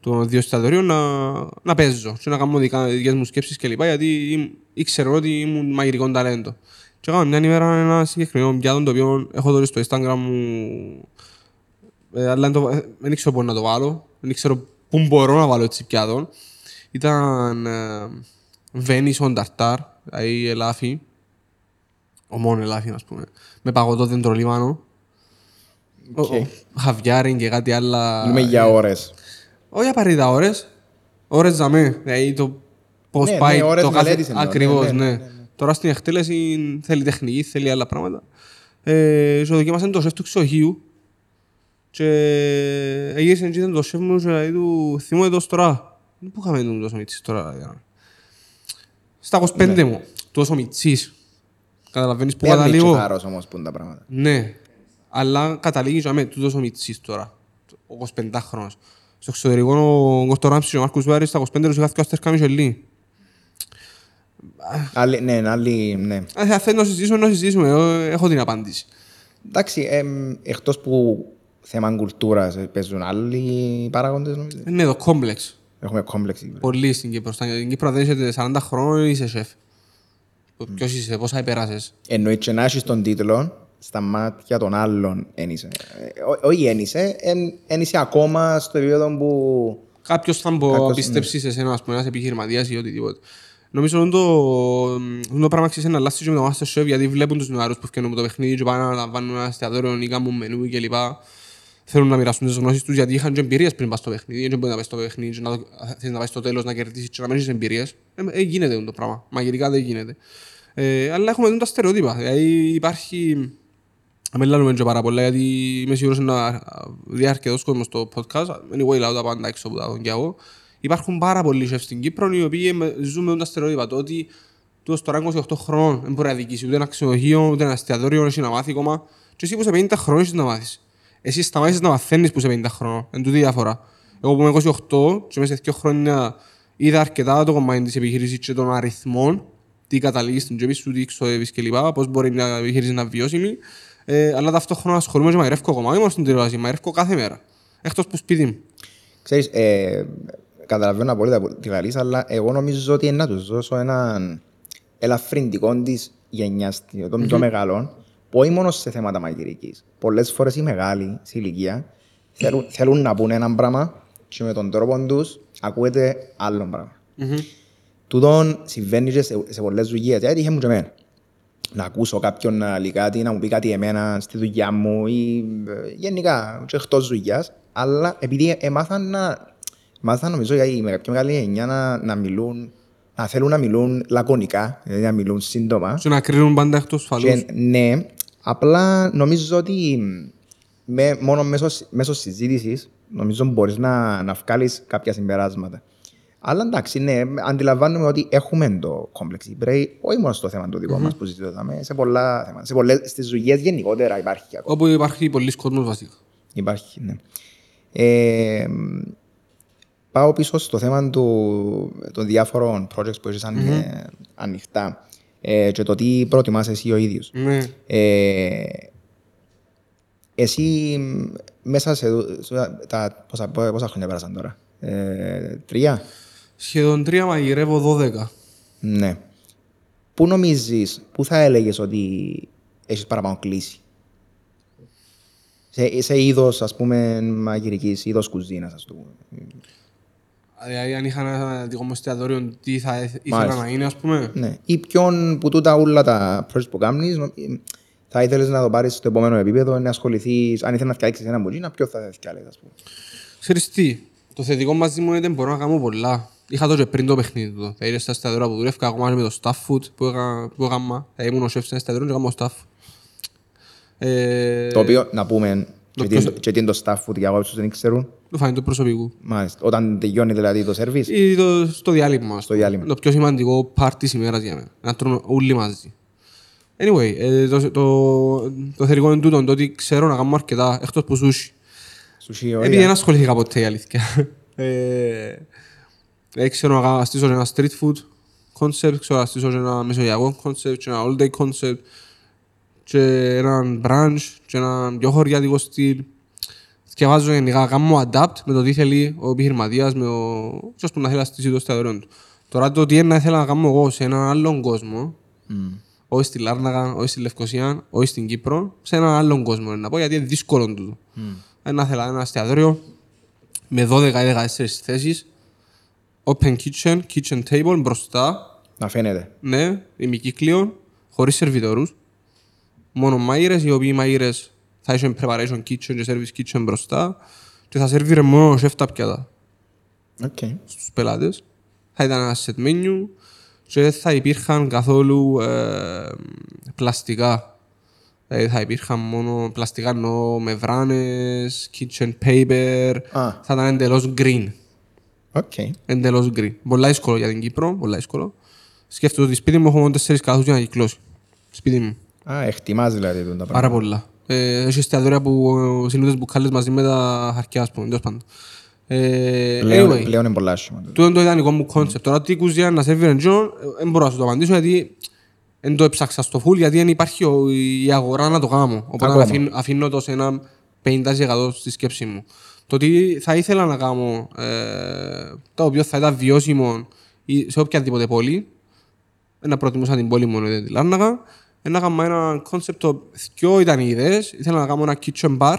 των δύο εστιατορίων να, να παίζω και να κάνω δικά, δικές μου σκέψεις κλπ. Γιατί ήμ- ήξερα ότι ήμουν μαγειρικό ταλέντο. Και έκανα μια ημέρα ένα συγκεκριμένο πιάτο το οποίο έχω τώρα στο Instagram μου ε, αλλά δεν το- ε, δεν ξέρω πού να το βάλω. Δεν ξέρω πού μπορώ να βάλω έτσι πιάτο. Ήταν ε, venison tartare, δηλαδή ελάφι. Ωμό ελάφι, ας πούμε. Με παγωτό δεντρολίβανο. Ο- Οκ. ο- Χαβιάρι και κάτι άλλα. Μιλούμε για ώρες. Όχι απαραίτητα ώρες. Ώρες ζαμέ. Δηλαδή το πώς Ναι, πάει ναι, ώρες το κάθε... μελέτης εννοώ. Ακριβώς, Ναι, ναι, ναι, ναι, ναι. Τώρα στην εκτέλεση θέλει τεχνική, θέλει άλλα πράγματα. Ε, και δοκίμασαν το σεφ του ξενοδοχείου και έγισε και ήταν το σεφ μου και λέει του θυμούμαι το τώρα. Πού είχαμε τον τόσο μητσής τώρα. δηλαδή. Στα 25 Ναι. μου. Τόσο μητσής. Καταλαβαίνεις που Παίρνει και καταλήγω. θάρρος όμως που είναι τα πράγματα. Ναι, αλλά καταλήγεις για μένα τούτος ο Μιτσής τώρα, ο 25χρονος. Στο εξωτερικό ο Κωστοράμψης και ο Μάρκος Βάρης στα 25 τους είχα δυο αστέρκα Μισελή. Άλλη, ναι, άλλη, ναι. Αν θέλει να συζητήσουμε, να συζητήσουμε. Εγώ έχω την απάντηση. Εντάξει, εμ, εκτός που θέμα κουλτούρας ε, παίζουν άλλοι παράγοντες νομίζω. Είναι το κόμπλεξ. Έχουμε κόμπλεξη. εκεί πέρα. Πολύ στην Κύπρο. Στην Κύπρο δεν είσαι 40 χρόνων είσαι σεφ. Ποιος είσαι, πόσα επέρασες. Εννοεί και να έχεις τον τίτλο στα μάτια των άλλων εν είσαι. Ε, ό- Όχι εν είσαι, εν- εν είσαι ακόμα στο επίπεδο που... Κάποιος θα μπο- Κάποιος, πιστέψει σε εσένα, ας πούμε, ένας επιχειρηματίας ή οτιδήποτε. Νομίζω ότι το, το πράγμα ξέρεις να αλλάξει και με το Masterchef γιατί βλέπουν τους νεαρούς που φτιάχνουν με το παιχνίδι και πάνε να λαμβάνουν ένα εστιατόριο ή κάνουν μενού κλπ. Θέλουν να μοιραστούν τις γνώσεις τους γιατί είχαν και εμπειρίες πριν πας στο παιχνίδι. Δεν μπορεί να πας στο παιχνίδι και να, το- θέλεις να πάει στο τέλος να κερδίσεις και να μην έχεις εμπειρίες. Ε, ε, γίνεται αυτό το πράγμα. Μαγειρικά δεν γίνεται. Ε, αλλά έχουμε δουν τα στερεότυπα. Δηλαδή υπάρχει με λάλλουμε και πάρα πολλά γιατί είμαι σίγουρος να δει αρκετός κόσμος στο podcast. Anyway, λάω τα πάντα έξω από τα τον και εγώ. Υπάρχουν πάρα πολλοί chefs στην Κύπρο οι οποίοι με- ζουν με τα στερεότυπα. Το ότι τούτος τώρα 28 χρόνων δεν μπορεί να διοικήσει ούτε ένα ξενοδοχείο, ούτε ένα εστιατόριο, έχει να μάθει ακόμα. Και εσύ που είσαι 50 χρόνων έχεις να μάθεις. Εσύ σταμάτησες να μαθαίνεις που είσαι 50 χρόνων. Εν τούτη διαφορά. Εγώ που είμαι 28 και μέσα σε 2 χρόνια είδα αρκετά το κομμάτι της επιχείρησης και των αριθμών τι καταλήγεις στην τσέπη σου, τι ξοδεύεις κλπ. Πώς μπορεί μια επιχείρησης να είναι βιώσιμη. Ε, αλλά ταυτόχρονα ασχολούμαι και μαγειρεύω ακόμα. Όχι μόνο στην τηλεόραση, μαγειρεύω κάθε μέρα. Εκτός που σπίτι μου. Ξέρεις, ε, καταλαβαίνω απόλυτα που τη λαλείς, αλλά εγώ νομίζω ότι να τους δώσω έναν ελαφρυντικό της γενιάς, των πιο μεγάλων, που όχι μόνο σε θέματα μαγειρικής. Πολλές φορές οι μεγάλοι, σε ηλικία, θέλουν, θέλουν να πούνε ένα πράγμα και με τον τρόπο τους ακούεται άλλο πράγμα. Τούτον συμβαίνει και σε, σε πολλές δουλειές, γιατί είχε μου και εμένα. Να ακούσω κάποιον να λέει κάτι, να μου πει κάτι εμένα στη δουλειά μου ή ε, γενικά και εκτός δουλειάς, αλλά επειδή έμαθαν να, μάθαν νομίζω οι με πιο μεγάλη γενιά να, να μιλούν, να θέλουν να μιλούν λακωνικά, δηλαδή να μιλούν σύντομα. Και να κρίνουν πάντα εκτός φαλούς. Και, ναι, απλά νομίζω ότι με, μόνο μέσω, μέσω συζήτησης νομίζω μπορείς να, να βγάλεις κάποια συμπεράσματα. Αλλά εντάξει, ναι, αντιλαμβάνομαι ότι έχουμε το complex brain, όχι μόνο στο θέμα το δικό mm-hmm. μας που συζητάμε, σε πολλά θέματα. Σε πολλές, στις δουλειές γενικότερα υπάρχει ακόμα. Όπου υπάρχει πολλοί κόσμος βασικά. Υπάρχει, ναι. Ε, πάω πίσω στο θέμα του, των διάφορων projects που έχεις mm-hmm. ε, ανοιχτά ε, και το τι προτιμάς εσύ ο ίδιος. Ναι. Ε, εσύ μέσα σε σε τα πόσα, πόσα χρόνια πέρασαν τώρα, ε, τρία, Σχεδόν τρία μαγειρεύω δώδεκα. ναι. Πού νομίζεις, πού θα έλεγες ότι έχεις παραπάνω κλείσει. Σε, σε είδος, ας πούμε, μαγειρικής, είδος κουζίνας, ας το πούμε. Δηλαδή αν είχα ένα δικό μου εστιατόριο τι θα ήθελα Μάλιστα. να είναι ας πούμε; Ναι. Ή ποιον που τούτα όλα τα projects που κάνεις, νο- θα ήθελες να το πάρεις στο επόμενο επίπεδο, να ασχοληθείς, αν ήθελες να φτιάξεις ένα μπουζίνα, ποιο θα φτιάξεις, ας πούμε; Ξέρεις τι, το θετικό μαζί μου είναι ότι μπορώ να κάνω πολλά. Είχα το και πριν το παιχνίδι του. Θα είναι στα εστιατόρια που δουλεύκα ακόμα με το staff food που έκανα. Που έκανα. Θα ήμουν ο σεφ σε ένα εστιατόριο και έκανα το staff. Ε, Το οποίο, να πούμε, το και τι είναι ποιος- το- και τι είναι το staff food για όσους δεν ξέρουν; Το φάνηκε του προσωπικού. Μάλιστα. Όταν τελειώνει δηλαδή το service, Ή το, στο διάλειμμα. ας στο πούμε. διάλειμμα. Το πιο σημαντικό part της ημέρας για μένα. Να τρώνε όλοι μαζί. Anyway, ε, το, το, το θετικό είναι τούτο, το ότι ξέρω να κάνω αρκετά, εκτός που σούσι. Σουσί, Επειδή ωραία. δεν ασχολήθηκα ποτέ η αλήθεια. ε, ε, ξέρω να κάνω- στήσω ένα street food concept, ξέρω να στήσω ένα μεσογειακό concept, και ένα all day concept, και έναν brunch, και ένα πιο χωριάτικο στυλ. Σκευάζω γενικά, κάνω adapt με το τι θέλει ο επιχειρηματίας, με ο... ποιος που να θέλει να στήσει το εστιατόριο του. Τώρα το τι είναι να ήθελα να κάνω εγώ σε έναν άλλον κόσμο, όχι στη Λάρναγα, όχι στη Λευκοσία, όχι στην Κύπρο, σε έναν άλλον κόσμο. Να πω γιατί είναι δύσκολο τούτο. Mm. Να ήθελα ένα εστιατόριο με 12-14 θέσεις, open kitchen, kitchen table μπροστά, Να φαίνεται. ναι, ημικύκλιο, χωρίς σερβιτόρους, μόνο μάγειρες, οι οποίοι μάγειρες θα είχαν preparation kitchen και service kitchen μπροστά και θα σερβίρε μόνο ο σεφ τα πιάτα Οκ. στους πελάτες. Θα ήταν ένα set menu και δεν θα υπήρχαν καθόλου ε, πλαστικά. Δηλαδή θα υπήρχαν μόνο πλαστικά εννοώ μεμβράνες, kitchen paper, Α. θα ήταν εντελώς green. Οκ. Εντελώς green. Πολλά δύσκολο για την Κύπρο, πολλά δύσκολο. Σκέφτομαι ότι σπίτι μου έχω μόνο τέσσερις καλάθους για να κυκλώσει. Σπίτι μου. Α, εκτιμάς δηλαδή τούτα τα Πάρα πράγματα. πολλά. Ε, έχεις εστιατόρια που ε, συνήθως μπουκάλες μαζί με τα χαρκιά, ας πούμε, τέλος πάντων. Ε, Πλέον, anyway, πλέον είναι πολλά άσχημα. τούτο. τούτο είναι το ιδανικό μου concept. Τώρα τι κουζίνα να σερβίρε τζο, δεν μπορώ να σου το απαντήσω γιατί δεν το έψαξα στο full γιατί δεν υπάρχει ο- η αγορά να το κάνω. Οπότε Ακόμα. αφήνω, αφήνω το σε ένα 50% στη σκέψη μου. Το τι θα ήθελα να κάνω, ε, το οποίο θα ήταν βιώσιμο ή σε οποιαδήποτε πόλη, να προτιμούσα την πόλη μου, δεν τη Λάρνακα, να κάνω ένα concept, το δυο ήταν οι ιδέες, ήθελα να κάνω ένα kitchen bar,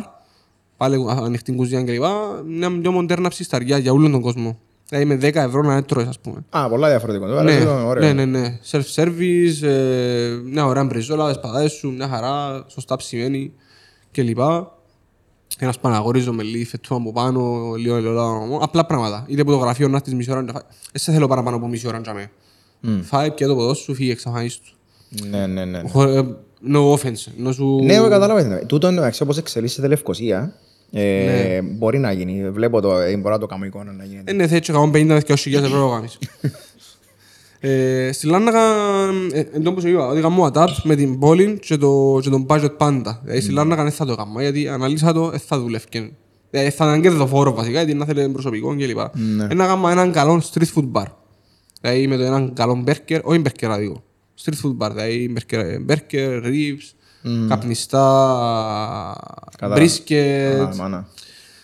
πάλι ανοιχτή κουζίνα κλπ. Μια πιο μοντέρνα ψισταριά για όλον τον κόσμο. Δηλαδή με 10 ευρώ να έτρωες, ας πούμε. Α, πολλά διαφορετικό. Τώρα Ναι, είναι ωραίο. ναι, ναι, ναι. Self-service, ε, μια ωραία μπριζόλα, τις πατάτες σου, μια χαρά, σωστά ψημένη κλπ. Ένας παναγορίζω με λίγη φετούα από πάνω, λίγο ελαιόλαδο, απλά πράγματα. Είτε από το γραφείο να έρθεις μισή ώρα, να φά- δεν σε θέλω παραπάνω από μισή ώρα να τζαμέ. Φάει και το ποδό σου, φύγει εξαφανίστου. Ναι, ναι, ναι. Χω- ε, No offense. Ενώ σου... Ναι, εγώ κατάλαβα. τι είναι. Τούτο είναι εντάξει, όπως εξελίσσεται η Λευκοσία. Ε, Μπορεί να γίνει. Βλέπω το, ε, μπορώ να το κάνω εικόνα να γίνεται. Ε, ναι, θέλει και 150 με 2.000 ευρώ να κάνεις. Ε, Στη Λάρνακα, ε, εν τω που σου είπα, ότι κάνω adapt με την πόλη και, το, και τον budget πάντα. Δηλαδή στη Λάρνακα δεν θα το κάνω, γιατί αναλύσα το, δεν θα δουλεύει. Δηλαδή θα ήταν κερδοφόρο βασικά, γιατί να θέλει προσωπικό κλπ. Ε, Να κάνω έναν καλό street food bar. Δηλαδή με το έναν καλό burger, όχι burger άδικο. Street food bar, δηλαδή burger, burger ribs, καπνιστά, Κατάλαβα. μπρίσκετ, Α, μάνα.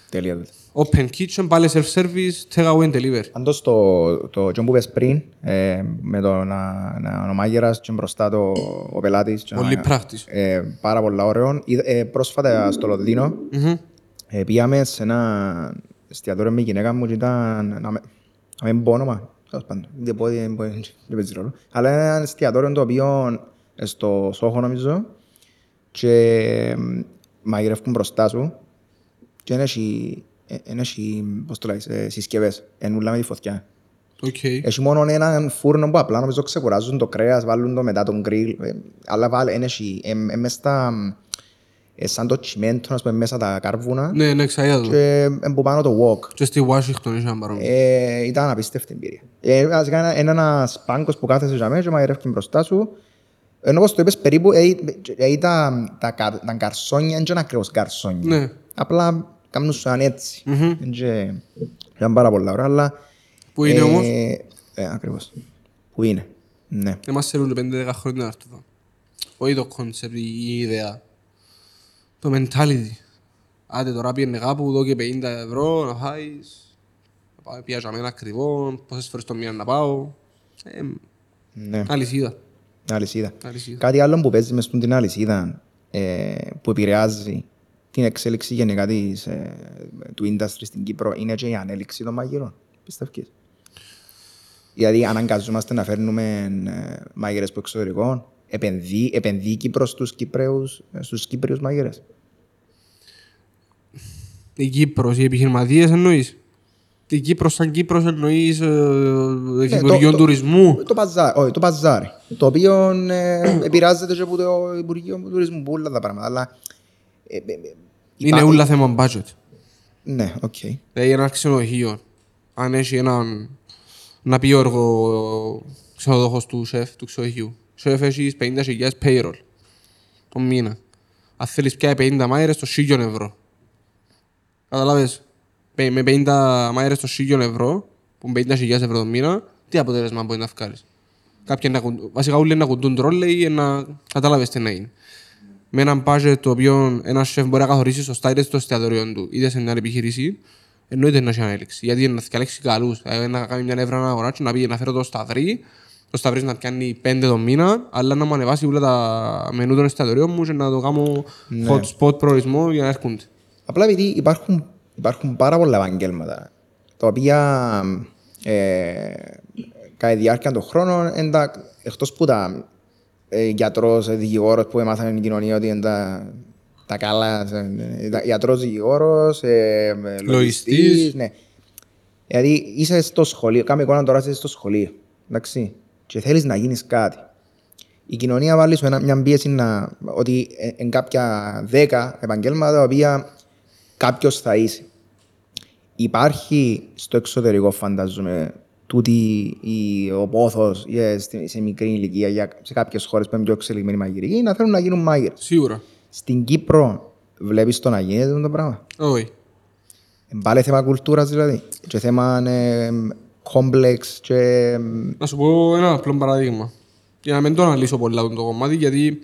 Τέλεια. Open kitchen, πάλι self-service, take away and deliver. Πάντως το, το τζον που πες πριν, ε, με το να, να ο μάγειρας και μπροστά το, ο πελάτης. και Πολύ να- practice. Ε, πάρα πολλά ωραίο. Είδα- Ε, πρόσφατα στο Λονδίνο Μμμ. ε, πήγαμε σε ένα εστιατόριο με η γυναίκα μου και ήταν, να με, να μην πω όνομα, τέλος πάντων, δεν πω, δεν πω, δεν παίζει ρόλο. Αλλά είναι ένα εστιατόριο το οποίο ε, στο Σόχο νομίζω και μ, μαγειρεύουν μπροστά σου και δεν έχει, ε, δεν έχει, πώς το λέεις, ε, συσκευές, ενούλα με τη φωτιά. Οκ. Έχει μόνο έναν φούρνο που απλά νομίζω ξεκουράζουν το κρέας, βάλουν το μετά τον γκριλ, ε, αλλά βάλε, εν έχει, ε, ε, μες στα, ε, σαν το τσιμέντο, ας πούμε, μέσα τα κάρβουνα Ναι, ναι, ξαίδα το. και ε, που πάνω το wok. Και στη Washington είχε ένα παρόμοιο. Ε, ήταν απίστευτη εμπειρία. Ε, βασικά είναι είναι ένας πάγκος που κάθεσαι για μένα και μαγειρεύει μπροστά σου. Ενώ όπως το είπες περίπου, ε, ε, ε, τα, τα, κα- τα γκαρσόνια δεν είναι ακριβώς γκαρσόνια. Ναι. Απλά κάνουν σου αν έτσι. Δεν και- Ήταν πάρα πολλά ωραία, αλλά... Που είναι ε, όμως, Ε, ακριβώς. Που είναι. Ναι. δεν μας θέλουν 5-10 χρόνια να έρθουν εδώ. Όχι το concept, η ιδέα. Το mentality. Άντε τώρα πήγαινε κάπου, δω και 50 ευρώ να φάεις. Να πάω πια για μένα ακριβό, πόσες φορές το μήνα να πάω. Ε, Ναι. αλυσίδα. Αλυσίδα. αλυσίδα. Κάτι άλλο που παίζει μες στην αλυσίδα ε, που επηρεάζει την εξέλιξη γενικά της, ε, του industry στην Κύπρο είναι και η ανέλυξη των μαγειρών. Πιστεύεις; Δηλαδή αναγκαζόμαστε να φέρνουμε ε, μάγειρες από εξωτερικό. Επενδύει, επενδύει η Κύπρος στους Κύπρεους, ε, στους Κύπριους μάγειρες. Η Κύπρος, οι επιχειρηματίες εννοείς; Η Κύπρος σαν Κύπρος εννοείς ε, Υπουργείο Ναι, το- το- Τουρισμού; Το παζάρι, όχι, το παζάρι. Το οποίο ε, επηρεάζεται και από το Υπουργείο Τουρισμού, που όλα τα πράγματα. Αλλά, ε, ε, ε, Είναι υπάρχει- όλα θέμα budget. Ναι, οκ. Δηλαδή ένα ξενοδοχείο, αν έχει έναν να πει ο εργο... ξενοδόχος του σεφ του ξενοδοχείου. Σεφ έχεις 50.000 payroll το μήνα. Αν θέλεις πια 50 μάιρες το 1000 ευρώ. Καταλάβες; Πε- Με 50 μάιρες το 1000 ευρώ, που είναι 50.000 ευρώ το μήνα, τι αποτέλεσμα μπορεί να βγάλεις; Κάποιοι να κουντ... Βασικά όλοι να κουντούν τρόλεϊ να καταλάβεις τι να είναι. Με έναν budget το οποίο ένας σεφ μπορεί να καθορίσει σωστά είτε στο εστιατόριο του είτε σε μια επιχείρηση, εννοείται να έχει ανέλεξη. Γιατί να διαλέξει καλούς. Δηλαδή να κάνει μια νεύρα να αγοράσει, να πει να φέρω το σταυρί, το σταυρί να πιάνει 5 το μήνα, αλλά να μου ανεβάσει όλα τα μενού των εστιατορίων μου και να το κάνω hot spot προορισμό για να έρχονται. Απλά επειδή υπάρχουν, υπάρχουν πάρα πολλά επαγγέλματα τα οποία ε, κατά τη διάρκεια των χρόνων εντα, εκτός που τα ε, γιατρός, ε, δικηγόρος που έμαθαν στην κοινωνία ότι είναι τα, τα καλά, ε, τα- γιατρός, δικηγόρος, ε, ε, Λογιστής. λογιστής, ναι. Δηλαδή είσαι στο σχολείο, κάμε εικόνα τώρα είσαι στο σχολείο, εντάξει, και θέλεις να γίνεις κάτι. Η κοινωνία βάλει σου ένα- μια πίεση να, ότι εν κάποια δέκα επαγγέλματα τα οποία κάποιος θα είσαι. Υπάρχει στο εξωτερικό, φαντάζομαι, τούτη η, ο πόθος ε, στη- σε μικρή ηλικία για, σε κάποιες χώρες που είναι πιο εξελιγμένοι μαγειρικοί να θέλουν να γίνουν μάγειρες. Σίγουρα. Στην Κύπρο βλέπεις το να γίνεται αυτό το πράγμα; Όχι. Είναι πάλι θέμα κουλτούρας δηλαδή. Και θέμα ε, κόμπλεξ και... ε, Να σου πω ένα απλό παράδειγμα. Για να μην το αναλύσω πολλά το κομμάτι, γιατί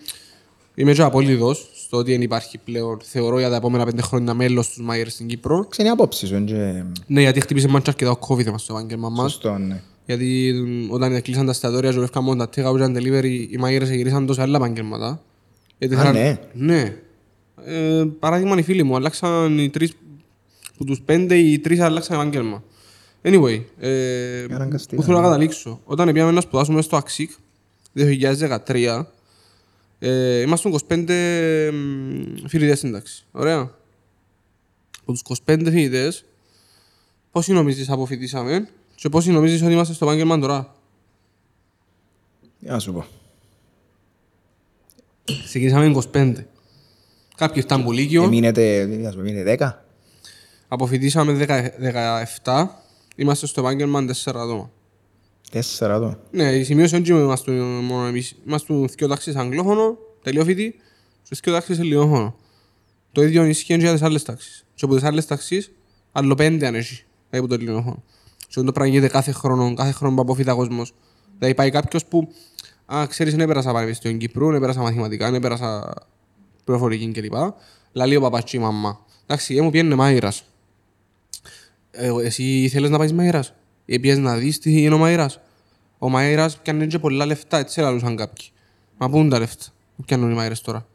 είμαι και απόλυτος στο ότι δεν υπάρχει πλέον, θεωρώ για τα επόμενα πέντε χρόνια μέλος στους μάγειρες στην Κύπρο. Ξένη άποψη σου, είναι και... Ναι, γιατί χτύπησε μάτσα αρκετά ο COVID μας στο επάγγελμα μας. Σωστό, ναι. Γιατί μ, όταν κλείσαν τα εστιατόρια, ζωγεύκαμε μόνο τα take out and delivery, οι μάγειρες γυρίσαν τόσο άλλα επαγγέλματα. Γιατί Α, θέλαν- ναι. Ναι. Ε, παράδειγμα, οι φίλοι μου, αλλάξαν οι τρεις, που τους πέντε, οι τρεις αλλάξαν επάγγελμα. Anyway, ε, Αναγκαστικά, που θέλω να καταλήξω. Όταν πήγαμε να σπουδάσουμε στο ΑΞΙΚ, 2013, ε, ήμασταν 25 μ, φοιτητές στην τάξη. Ωραία. Από τους 25 φοιτητές, πόσοι νομίζεις αποφοιτήσαμε και πόσοι νομίζεις ότι είμαστε στο επάγγελμα τώρα; Για να σου πω. Ξεκινήσαμε 25. Κάποιοι ήταν που λύκειο, Εμείνετε, τι να σου πω, εμείνετε 10. αποφοιτήσαμε 10 17, είμαστε στο επάγγελμα 4 άτομα. 4 εδώ. Ναι, η σημείωση είναι ότι είμαστε μόνο εμείς. Είμαστε δύο τάξεις αγγλόφωνο, τελειόφοιτη, και δύο τάξεις ελληνόφωνο. Το ίδιο ισχύει και για τις άλλες τάξεις. Και από τις άλλες τάξεις, άλλο πέντε αν έχει, δηλαδή από το ελληνόφωνο. Και αυτό το πράγμα γίνεται κάθε χρόνο, κάθε χρόνο που αποφύτει κόσμος. Δηλαδή πάει κάποιος που, α, ξέρεις, δεν έπαιρασα πανεπιστήμιο Κύπρου, δεν έπαιρασα μαθηματικά, δεν έπαιρασα πληροφορική κλπ. Λαλεί ο παπάς και η μαμά. Εντάξει, ε, μου πιένε μάγειρας. Ε, εσύ θέλεις να πάεις μάγειρας; Ή πιες να δεις τι είναι ο μάγειρας. Ο μάγειρας πιάνει και πολλά λεφτά, έτσι λαλούσαν κάποιοι. Μα πού είναι τα λεφτά που πιάνουν οι μάγειρες τώρα.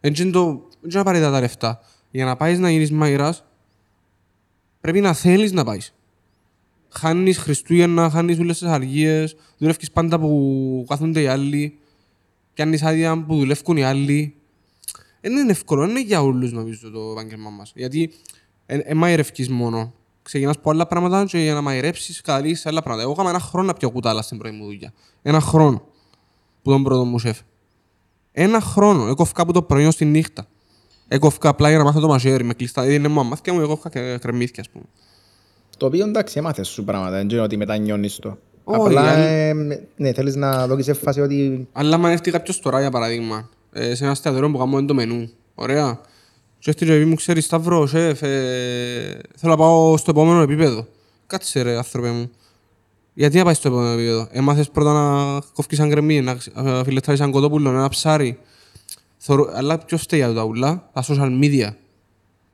Έτσι είναι το... Δεν είναι απαραίτητα τα λεφτά. Για να πάεις να γίνεις μάγειρας, πρέπει να θέλεις να πάεις. Χάνεις Χριστούγεννα, χάνεις όλες τις αργίες, δουλεύεις πάντα που κάθονται οι άλλοι, πιάνεις άδεια που δουλεύουν οι άλλοι. Δεν είναι εύκολο, δεν είναι για όλους νομίζω το επάγγελμα μας. Γιατί δεν μαϊρευκείς μόνο. Ξεκινάς από άλλα πράγματα και για να μαϊρέψεις καταλήγεις σε άλλα πράγματα. Εγώ έκανα ένα χρόνο να πιω κουτάλα στην πρώτη μου δουλειά. Ένα χρόνο που τον πρώτο μου σεφ. Ένα χρόνο. Έκοφκα από το πρωί ως τη νύχτα. Έκοφκα απλά για να μάθω το μαχαίρι με κλειστά. Δηλαδή είναι μαμά και μου έκοφκα και κρεμμύθια ας πούμε. Το οποίο εντάξει, έμαθες σου πράγματα, δεν είναι ότι μετανιώνεις το. Όχι, Απλά, αν- ε, ναι, θέλεις να δώσεις έμφαση ότι Αλλά αν έρθει κάποιος τώρα για παράδειγμα, ε, σε ένα εστιατόριο που κάνουμε το μενού, ωραία. Και έρθει και πει μου, ξέρεις Σταύρο, σεφ, ε, θέλω να πάω στο επόμενο επίπεδο. Κάτσε ρε άνθρωπε μου. Γιατί να πάεις στο επόμενο επίπεδο; Έμαθες πρώτα να κόφκεις σαν κρεμμύ, να ε, φιλετάρεις σαν κοτόπουλο, ένα ψάρι. Θωρώ- Αλλά ποιος φταίει για τα ούλα, τα social media.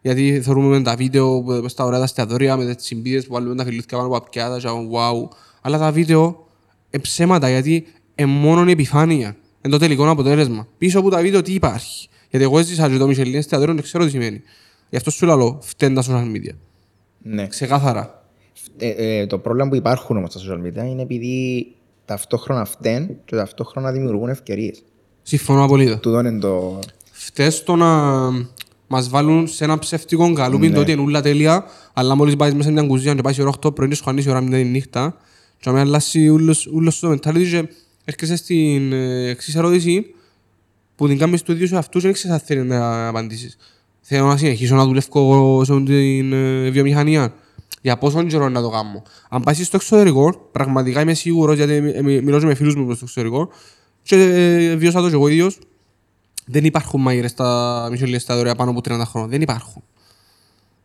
Γιατί θεωρούμε με τα βίντεο που- στα ωραία τα εστιατόρια, με τις συμπίδες που βάλουμε τα φιλούθηκια πάνω από τα πιάτα και wow. Αλλά τα βίντεο είναι ψέματα γιατί είναι μόνο η επιφάνεια. Είναι το τελικό αποτέλεσμα. Πίσω από τα βίντεο τι υπάρχει; Γιατί εγώ έζησα και το Μισελίν εστιατόριο δεν ξέρω τι σημαίνει. Γι' αυτό σου λέω, φταίνουν τα social media. ναι. Ξεκάθαρα. Ε, ε, το πρόβλημα που υπάρχουν όμως στα social media είναι επειδή ταυτόχρονα φταίνουν και ταυτόχρονα δημιουργούν ευκαιρίες. Συμφωνώ απολύτως. Τούτο είναι το... Φταίς το να μας βάλουν σε ένα ψεύτικο καλούπι Ναι. το ότι είναι όλα τέλεια, αλλά μόλις πάεις μέσα σε μια κουζίνα και πάεις σε ώρα 8 πρωί και σου χάνεις η ώρα μετά τη νύχτα και να με αλλάσει ούλος ούλος το mentality και έρχεσαι στην ε, εξής ερώτηση που την κάνεις του ίδιου σου αυτούς και δεν ξέρεις αν θέλει να απαντήσεις. Θέλω να συνεχίσω να δουλεύω σε την ε, βιομηχανία. Για πόσο καιρό να το κάνω. Αν πάει στο εξωτερικό, πραγματικά είμαι σίγουρος γιατί ε, ε, μιλώ και με φίλους μου προς το εξωτερικό και ε, βιώσα το και εγώ ίδιος δεν υπάρχουν μάγειρε στα Μισελίν εστιατόρια πάνω από 30 χρόνια. Δεν υπάρχουν.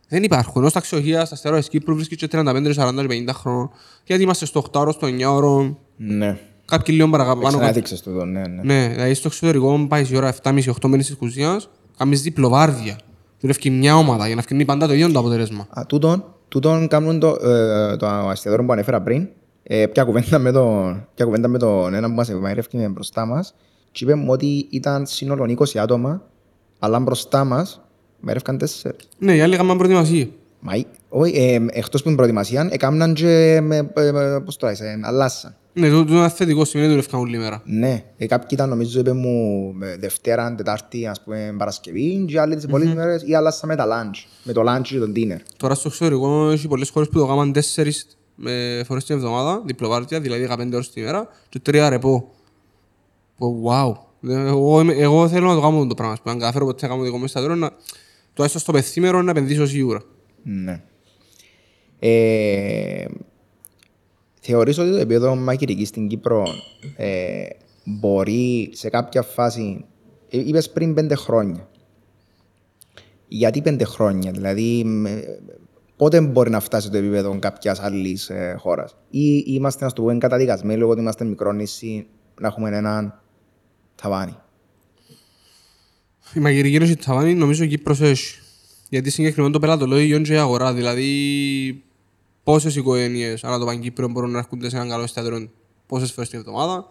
Δεν υπάρχουν. Ενώ στα αξιοχεία, στα στερεά τη Κύπρου βρίσκεις και 35, 40, 50 χρόνια. Γιατί είμαστε στο 8 ώρο, στο 9 ώρο. Ναι. Κάποιοι λίγο παραπάνω. κάτω. Ξανάδειξες τούτο, ναι, ναι. Ναι, δηλαδή στο εξωτερικό πάει η ώρα 7.30-8 μήνες της κουζίνα, κάνεις διπλοβάρδια. Δουλεύει μια ομάδα για να φτιάξει πάντα το ίδιο το αποτέλεσμα. Α, τούτον, τούτον κάνουν το, ε, το εστιατόριο που ανέφερα πριν. Ε, πια κουβέντα με τον, πια κουβέντα με τον ένα που μας μαγειρεύκε μπροστά μας και είπε μου ότι ήταν σύνολο 20 άτομα αλλά μπροστά μας μαγειρεύκαν τέσσερις. Ναι, οι άλλοι έκαναν προετοιμασία. Μα, ε, όχι, ε, εκτός που την προετοιμασία, έκαναν και με, ε, ε, πώς το λες, ε, αλλάσαν. Ναι, το, το είναι θετικό σημαίνει ότι δουλεύκαν όλη μέρα. Ναι, ε, κάποιοι ήταν νομίζω είπε μου με Δευτέρα, Τετάρτη, ας πούμε Παρασκευή και άλλοι τις υπόλοιπες μέρες ή αλλάσαν με τα lunch, με το lunch και τον dinner. Τώρα στο εξωτερικό έχει πολλές χώρες που το κάνουν τέσσερις ε, φορές την εβδομάδα, διπλοβάρδια, δηλαδή 15 ώρες τη μέρα και τρία ρεπό. Πω, wow. Ε, Εγώ, είμαι- εγώ θέλω να το κάνω το πράγμα. ας πούμε. Αν καταφέρω ποτέ να κάνω δικό μου εστιατόριο, να, τουλάχιστον στο πεθήμερο να επενδύσω σίγουρα. Ναι. Ε, θεωρείς ότι το επίπεδο μαγειρικής στην Κύπρο ε, μπορεί σε κάποια φάση, ε, είπες πριν πέντε χρόνια. Γιατί πέντε χρόνια, δηλαδή με- πότε μπορεί να φτάσει το επίπεδο κάποιας άλλης ε, χώρας; Ή είμαστε, να το πούμε, καταδικασμένοι λόγω ότι είμαστε μικρό νησί να έχουμε έναν ταβάνι. Η μαγειρική ένωση Ταβάνη νομίζω η Κύπρος έχει. Γιατί συγκεκριμένο το πελατολόγιο και η αγορά. Δηλαδή, πόσες οικογένειες ανά το Παγκύπριο μπορούν να έρχονται σε έναν καλό εστιατόριο πόσες φορές την εβδομάδα.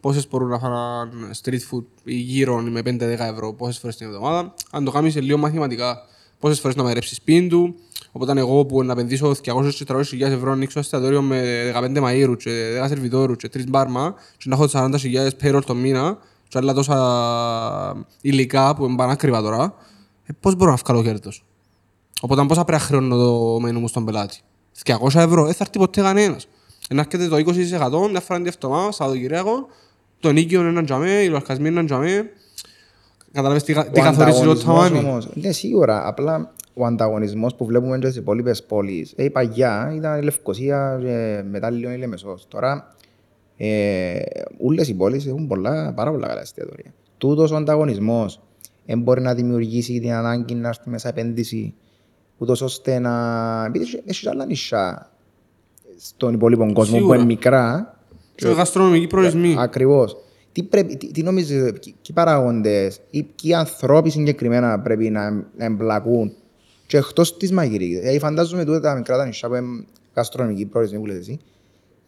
Πόσες μπορούν να φάνε street food ή γύρω με 5-10 ευρώ πόσες φορές την εβδομάδα. Αν το κάνεις σε λίγο μαθηματικά, πόσες φορές να μαγειρέψεις σπίτι του. Οπότε εγώ που να επενδύσω 200-400 χιλιάδες ευρώ να ανοίξω εστιατόριο με 15 μαΐρους και 10 σερβιτόρους και 3 μπάρμα και να έχω 40 χιλιάδες payroll το μήνα και άλλα τόσα υλικά που είναι πανάκριβα τώρα, ε, πώς μπορώ να βγάλω κέρδος. Οπότε πόσα πρέπει να χρεώνω το μενού μου στον πελάτη. 200 ευρώ, δεν θα έρθει ποτέ κανένας. Να έρχεται το 20% μια φορά την εβδομάδα, Σαββατοκυριακό, το νίκιο είναι ένα τζαμέ, οι λογαριασμοί είναι ένα τζαμέ. Καταλάβες τι, κα- τι Ο καθορίζει το ανταγωνισμός ταμάνι. όμως, Ναι, σίγουρα. Απλά ο ανταγωνισμός που βλέπουμε και στις υπόλοιπες πόλεις. Ε, η παγιά ήταν η Λευκοσία και μετά λίγο η Λεμεσός. Τώρα, ε, όλες οι πόλεις έχουν πολλά, πάρα πολλά καλά εστιατόρια. Τούτος ο ανταγωνισμός δεν μπορεί να δημιουργήσει την ανάγκη να έρθει μέσα επένδυση ούτως ώστε να... Επειδή έχει- έχει και άλλα νησιά στον υπόλοιπο κόσμο που Σίγουρα. είναι μικρά Και γαστρονομικοί προορισμοί. Ακριβώς. τι, πρέπει, τι, τι νομίζεις, ποιοι ποιοι παράγοντες ή ποιοι ανθρώποι συγκεκριμένα πρέπει να, να εμπλακούν και εκτός της μαγειρικής; Δηλαδή φαντάζομαι τούτα τα μικρά τα νησιά που είναι γαστρονομική προορισμή που λέτε εσύ,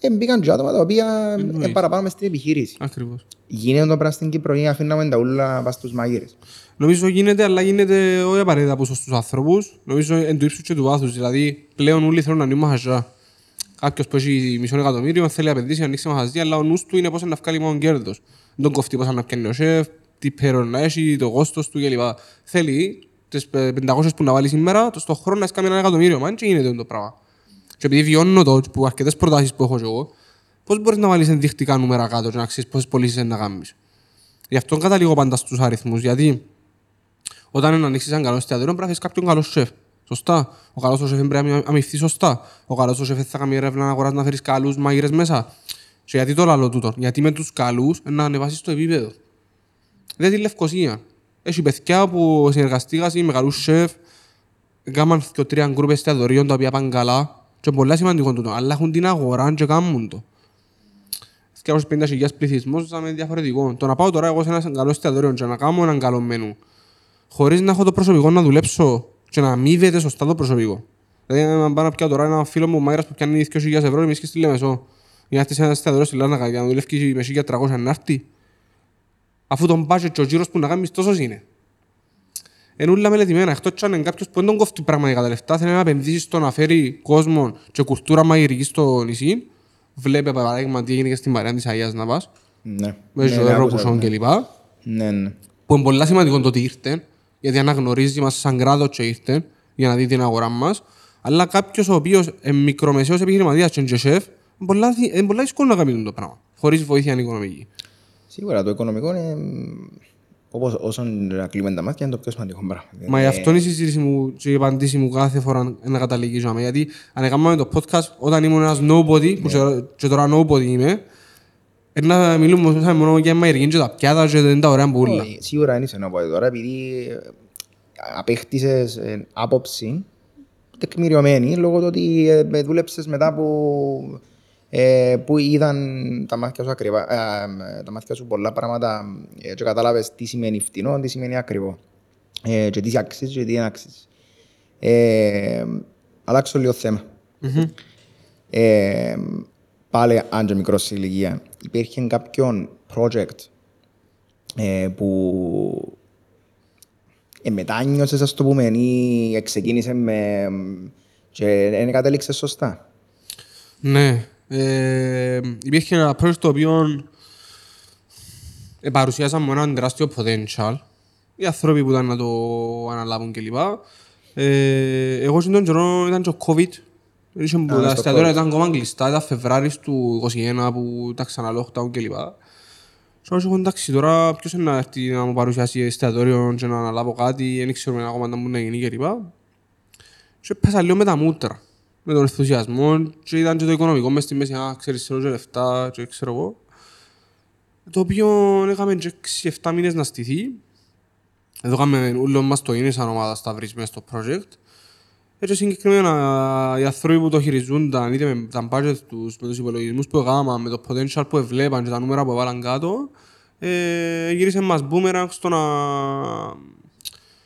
ε, μπήκαν και άτομα τα οποία είναι παραπάνω μες στην επιχείρηση. Ακριβώς. Γίνεται το πράγμα στην Κύπρο ή αφήναμε τα ούλα πας στους μαγείρες. Νομίζω γίνεται, αλλά γίνεται όχι απαραίτητα από στους ανθρώπους. Νομίζω εν του ύψους και του βάθους. Δηλαδή, πλέον όλοι θέλουν να ανοίγουν μαχαζά. Κάποιος που έχει μισό εκατομμύριο θέλει να επενδύσει να ανοίξει μαχαζί, αλλά ο νους του είναι πώς να βγάλει μόνο κέρδος. Δεν τον κοφτεί πώς να πιάνει ο σεφ, τι πέρον να έχει, το κόστος του κλπ. Θέλει τις 500 που να βάλει σήμερα, το στον χρόνο να έχει ένα εκατομμύριο. Μα δεν γίνεται το πράγμα. Και επειδή βιώνω το, που αρκετές προτάσεις που έχω και εγώ, πώς μπορείς να βάλεις ενδεικτικά νούμερα κάτω και να ξέρεις πόσες πωλήσεις είναι να κάνεις. Γι' αυτό καταλήγω πάντα στους αριθμούς, γιατί όταν ανοίξεις ένα καλός εστιατόριο πρέπει να φέρεις κάποιον καλός σεφ. Σωστά. Ο καλός ο σεφ πρέπει να αμυφθεί σωστά. Ο καλός ο σεφ θα κάνει έρευνα να αγοράσει να φέρεις καλούς μαγειρές μέσα. Και γιατί το λαλό τούτο; Γιατί με τους καλούς να ανεβάσεις το επίπεδο. Δεν τη Λευκοσία. Έχει παιδιά που συνεργαστήκαν με καλούς σεφ, Κάμαν και τρία γκρουπ εστιατορίων τα οποία πάνε καλά και είναι πολλά σημαντικό τούτο, αλλά έχουν την αγορά και κάνουν το. Και από 50.000 πληθυσμός θα είναι διαφορετικό. Το να πάω τώρα εγώ σε ένα καλό εστιατόριο και να κάνω έναν καλό μενού, χωρίς να έχω το προσωπικό να δουλέψω και να αμείβεται σωστά το προσωπικό. Δηλαδή, αν πάω να πιάω τώρα ένα φίλο μου μάγειρας που πιάνει 2.000 ευρώ, εμείς και στη Λεμεσό, για να έρθει σε ένα εστιατόριο στη Λάρνακα για να δουλεύει με 1.300 να έρθει, αφού τον budget και ο γύρος που να κάνεις τόσος είναι. Είναι όλα μελετημένα. Εκτός κι αν είναι κάποιος που δεν τον κόφτει πραγματικά τα λεφτά, θέλει να επενδύσει στο να φέρει κόσμο και κουλτούρα μαγειρική στο νησί. Βλέπε παράδειγμα τι έγινε και στην Μαρία της Αγίας να πας, Ναι. με Ναι, ζωερό άκουσα, πουσόν ναι. κλπ. Ναι, ναι. Που είναι πολύ σημαντικό το ότι ήρθε, γιατί αναγνωρίζει μας σαν κράτος και ήρθε για να δει την αγορά μας. Αλλά κάποιος ο οποίος είναι μικρομεσαίος επιχειρηματίας και είναι και σεφ, είναι πολλά δυ- είναι πολλά δύσκολο να κάνει το πράγμα, χωρίς βοήθεια οικονομική. Σίγουρα το οικονομικό είναι μ, όπως όσο να κλείνουμε τα μάτια είναι το πιο σημαντικό πράγμα. Μα γι' Ε, αυτό είναι η συζήτηση μου και η απαντήση μου κάθε φορά να καταλήγουμε. Γιατί αν έκαναμε το podcast όταν ήμουν ένας nobody, που και- και τώρα nobody είμαι, ε, να μιλούμε σαν μόνο για μαγειρική και τα πιάτα και δεν τα ωραία πουλά. όχι, Σίγουρα είναι να πω τώρα επειδή ε, απέκτησες ε, άποψη τεκμηριωμένη λόγω του ότι ε, με δούλεψες μετά που, ε, που είδαν τα μάτια σου ακριβά, ε, ε, τα μάτια σου πολλά πράγματα ε, και κατάλαβες τι σημαίνει φτηνό, τι σημαίνει ακριβό ε, και τι αξίζεις και τι δεν αξίζεις. Ε, αλλάξω λίγο θέμα. Ε, πάλι αν και μικρός σε ηλικία, υπήρχε κάποιον project ε, που ε, μετάνιωσες, ας το πούμε, ή ξεκίνησε με... και δεν κατέληξες σωστά; Ναι. Ε, υπήρχε ένα project το οποίο ε, παρουσιάσαμε έναν τεράστιο potential. Οι άνθρωποι που ήταν να το αναλάβουν κλπ. Ε, εγώ στον καιρό ήταν και ο COVID. Είχε που στο τα εστιατόρια COVID. ήταν ακόμα κλειστά, ήταν Φεβράρις του 2021 που ήταν ξανά lockdown κλπ. Και όσο έχω εντάξει τώρα ποιος είναι να έρθει να μου παρουσιάσει εστιατόριο και να αναλάβω κάτι, δεν ξέρουμε ακόμα να μου να γίνει κλπ. Και πέσα λίγο με τα μούτρα, με τον ενθουσιασμό και ήταν και το οικονομικό μες στη μέση, α, ξέρεις, θέλω και λεφτά και ξέρω εγώ. Το οποίο έκαμε και 6-7 μήνες να στηθεί. Εδώ κάνουμε όλο μας το είναι σαν ομάδα στα βρίσκουμε στο project. Έτσι συγκεκριμένα οι άνθρωποι που το χειριζούνταν είτε με τα budget τους, με τους υπολογισμούς που έκαναμε, με το potential που έβλεπαν και τα νούμερα που έβαλαν κάτω, ε, γύρισε μας boomerang στο να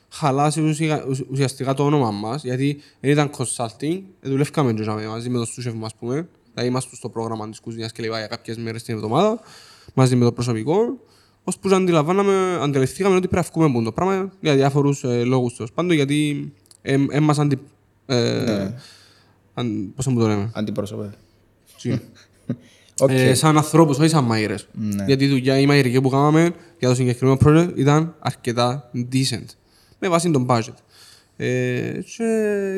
χαλάσει ουσια- ουσ- ουσιαστικά το όνομα μας, γιατί δεν ήταν consulting, ε, δουλεύκαμε και τζάμε μαζί με τον σούσεφ μας πούμε, δηλαδή είμαστε στο πρόγραμμα της κουζίνας και λοιπά για κάποιες μέρες την εβδομάδα, μαζί με το προσωπικό, ώσπου και αντιλαμβάναμε, αντιληφθήκαμε ότι πρέπει να βγούμε από το πράγμα για διάφορους ε, λόγους τέλος πάντων, γιατί ε, ε, μας αντι... Ε, αν, πώς να μου το λέμε; Αντιπρόσωπε. Τσι. Οκ. Ε, σαν ανθρώπους, όχι σαν μαΐρες. Γιατί η δουλειά, η μαΐρικη που κάναμε για το συγκεκριμένο project ήταν αρκετά decent. Με βάση τον budget. Ε, και...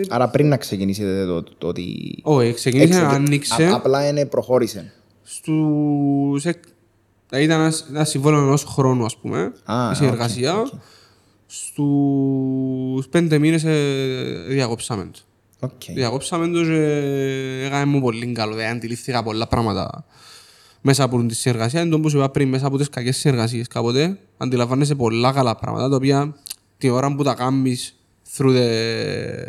Άρα πριν να ξεκινήσετε το, το, το ότι... Όχι, ξεκίνησε να Εξεκι- άνοιξε Α- απλά είναι προχώρησε. στους... εκ- Δηλαδή ήταν ένα, ένα συμβόλαιο ενός χρόνου, ας πούμε, Α, η συνεργασία. οκ, οκ. Στους πέντε μήνες ε, διακόψαμε το. Οκ. Διακόψαμε το και έκαμε μου πολύ καλό. Δηλαδή αντιλήφθηκα πολλά πράγματα μέσα από τη συνεργασία. Εν τω που σου είπα πριν, μέσα από τις κακές συνεργασίες κάποτε, αντιλαμβάνεσαι πολλά καλά πράγματα, τα οποία την ώρα που τα κάνεις through the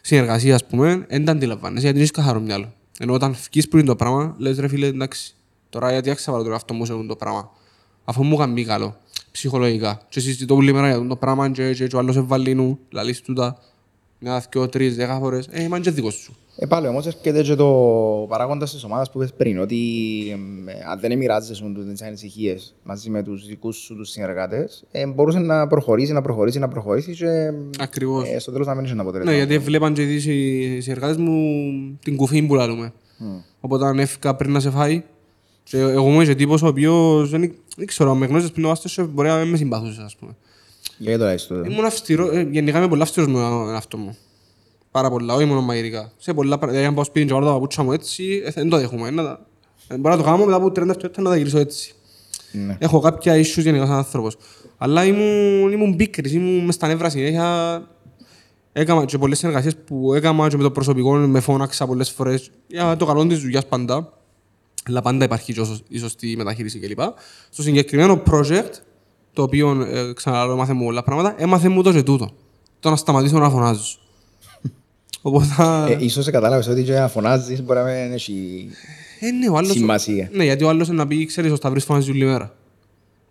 συνεργασία, ας πούμε, δεν τα αντιλαμβάνεσαι, γιατί έχεις καθαρό μυαλό. Ενώ όταν βγεις πριν το πράγμα, λες ρε φίλε, εντάξει, τώρα γιατί άξα βάλω τον αυτό μου σε αυτό το πράγμα. Αφού μου κάνει καλό, ψυχολογικά. Και συζητώ όλη μέρα για το πράγμα και, και, και ο άλλος εβάλλει νου, λαλείς τούτα, μια, δυο, τρεις, δέκα φορές. Ε, είμαι και δικός σου. Ε, πάλι όμως έρχεται και το παράγοντας της ομάδας που είπες πριν, ότι εμ, ε, αν δεν μοιράζεσαι τις ανησυχίες μαζί με τους δικούς σου τους συνεργάτες, ε, μπορούσε να προχωρήσει, να προχωρήσει, να προχωρήσει και Ακριβώς. ε, στο τέλος να μην είσαι ένα αποτέλεσμα. Ναι, γιατί βλέπαν και οι οι συνεργάτες μου την κουφή που λαλούμε. Οπότε αν έφυγα πριν να σε φάει, και εγώ μου είσαι τύπος ο οποίος δεν, δεν ξέρω, αν με γνώριζες πριν το Masterchef μπορεί να μην με συμπαθούσες, ας πούμε. Γιατί το λες τούτο. Ήμουν αυστηρό, ε, γενικά είμαι πολύ αυστηρός με τον εαυτό μου. Πάρα πολλά, όχι μόνο μαγειρικά. Σε πολλά πράγματα, δηλαδή αν πάω σπίτι και βάλω τα παπούτσια μου έτσι, ε, δεν το δέχομαι. Να τα- ε, Μπορώ να το κάνω μετά από 30 λεπτά να τα γυρίσω έτσι. Ναι. Έχω κάποια issues γενικά σαν άνθρωπος. Αλλά ήμουν, ήμουν πίκρης, ήμουν μες στα νεύρα συνέχεια. Έκανα και πολλές συνεργασίες που έκανα και με το προσωπικό, με φώναξα πολλές φορές για το καλό της δουλειάς πάντα. Αλλά πάντα υπάρχει και όσο- η σωστή μεταχείριση κλπ. Στο συγκεκριμένο project, το οποίο ε, ξαναλέω, έμαθε μου πολλά πράγματα, έμαθε μου το και τούτο. Το να σταματήσω να φωνάζω. Οπότε. Ε, ίσως κατάλαβες ότι και να φωνάζεις μπορεί να μην έχει Ε, ναι, ο άλλος... σημασία. Ναι, γιατί ο άλλος να πει, ξέρεις, ο Σταυρής φωνάζει όλη μέρα.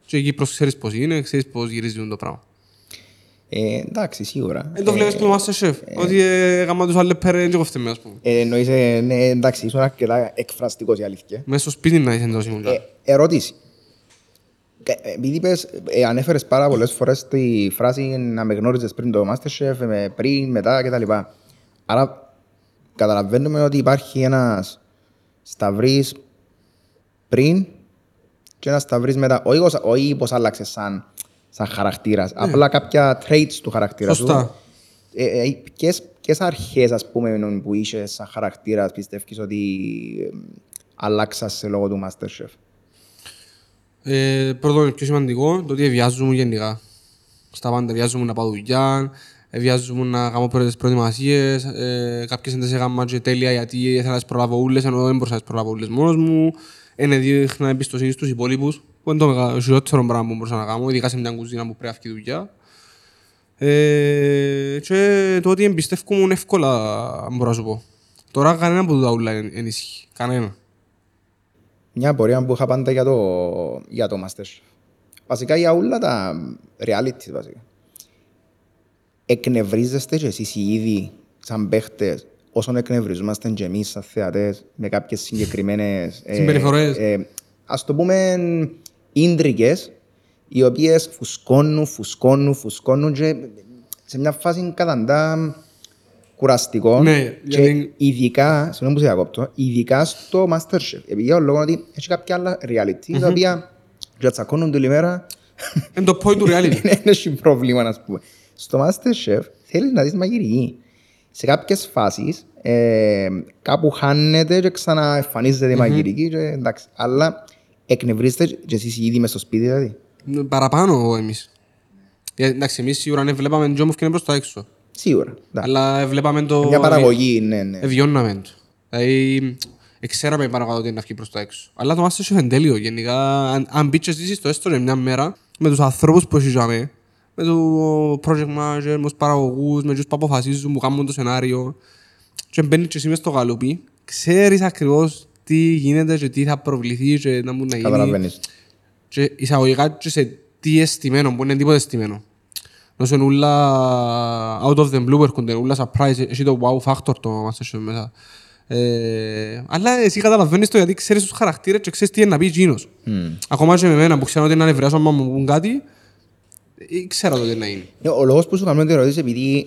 Και εκεί προς ξέρεις πώς είναι, ξέρεις πώς γυρίζει το πράγμα. Ε, εντάξει, σίγουρα. Δεν το βλέπεις που είμαστε σεφ. Ότι ε, γάμα τους άλλοι πέρα και κοφτέ με, ας πούμε. Ε, εννοείς, ε, ναι, εντάξει, ήσουν αρκετά εκφραστικός η αλήθεια. Μέσα στο σπίτι να είσαι εντός ήμουν. Ε, ερώτηση. Ε, Επειδή είπες, ε, ανέφερες πάρα πολλές φορές τη φράση να με γνώριζες πριν το Masterchef, ε, με πριν, μετά κτλ. Άρα καταλαβαίνουμε ότι υπάρχει ένας σταυρής πριν και ένας σταυρής μετά. Όχι, ως- όχι πως άλλαξες σαν, σαν χαρακτήρας, απλά κάποια traits του χαρακτήρα σου. Σωστά. Ε, ε, ποιες, ποιες αρχές ας πούμε που είσαι σαν χαρακτήρας πιστεύεις ότι ε, αλλάξασαι λόγω του Masterchef; Ε, πρώτον, πιο σημαντικό, το ότι βιάζομαι γενικά. Στα πάντα βιάζομαι να πάω δουλειά, ε, βιάζομαι να κάνω πρώτες προετοιμασίες, ε, κάποιες δεν σε έκανα και τέλεια γιατί ήθελα να τις προλάβω ούλες, ενώ δεν μπορούσα να τις προλάβω ούλες μόνος μου. Είναι δείχνα εμπιστοσύνη στους υπόλοιπους, που είναι το μεγα- χειρότερος πράγμα που μπορούσα να κάνω, ειδικά σε μια κουζίνα που πρέπει να φύγει δουλειά. Ε, και το ότι εμπιστεύκομαι εύκολα, αν μπορώ να σου πω. Τώρα κανένα από τα ούλα δεν ισχύει. Κανένα. Μια απορία που είχα πάντα για το, για το Masterchef. Βασικά για όλα τα reality βασικά. Εκνευρίζεστε και εσείς οι ίδιοι σαν παίχτες όσον εκνευριζόμαστε και εμείς σαν θεατές με κάποιες συγκεκριμένες ε, Συμπεριφορές. ε, ας το πούμε ίντρικες οι οποίες φουσκώνουν, φουσκώνουν, φουσκώνουν και σε μια φάση καταντά κουραστικό Ναι, και γιατί- ειδικά, συγγνώμη που σε διακόπτω, ειδικά στο Masterchef. Επειδή για τον λόγο ότι έχει κάποια άλλα reality τα οποία και τσακώνουν την ημέρα Είναι το point του reality. δεν έχει πρόβλημα, να πούμε. Στο Masterchef θέλεις να δεις μαγειρική. Σε κάποιες φάσεις ε, κάπου χάνεται και ξαναεμφανίζεται η μαγειρική και εντάξει. Αλλά εκνευρίζετε και εσείς ήδη μες στο σπίτι δηλαδή. Παραπάνω εμείς. Ε, Εντάξει, εμείς σίγουρα δεν βλέπαμε τον Τζόμοφ και είναι προς τα έξω. Σίγουρα. εντάξει. Αλλά βλέπαμε το... Μια παραγωγή, ναι, ναι. Εβιώναμε το. Δηλαδή, ξέραμε πάνω κάτω ότι είναι να βγει προς τα έξω. Αλλά το Masterchef είναι τέλειο. Γενικά, αν, αν μπεις και ζήσεις το έστω μια μέρα, με τους ανθρώπους που συζητάμε, με το project manager, με τους παραγωγούς, με τους που αποφασίζουν, που κάνουν το σενάριο, και μπαίνεις και εσύ μες στο γαλούπι, ξέρεις ακριβώς τι γίνεται και τι θα προβληθεί και να μου να γίνει. Καταλαβαίνεις. Και εισαγωγικά και σε τι εστιμένο, που είναι τίποτε εστιμένο. Όσο είναι ούλα out of the blue που έρχονται, ούλα surprise, έχει το wow factor το Masterchef μέσα. Ε, αλλά εσύ καταλαβαίνεις το γιατί ξέρεις τους χαρακτήρες και ξέρεις τι είναι να πει εκείνος. Ακόμα και με εμένα που ξέρω ότι είναι ανεβριάσω άμα μου πούν κάτι, ε, ξέρω το τι να είναι. Ναι, Ο λόγος που σου κάνω την ερώτηση επειδή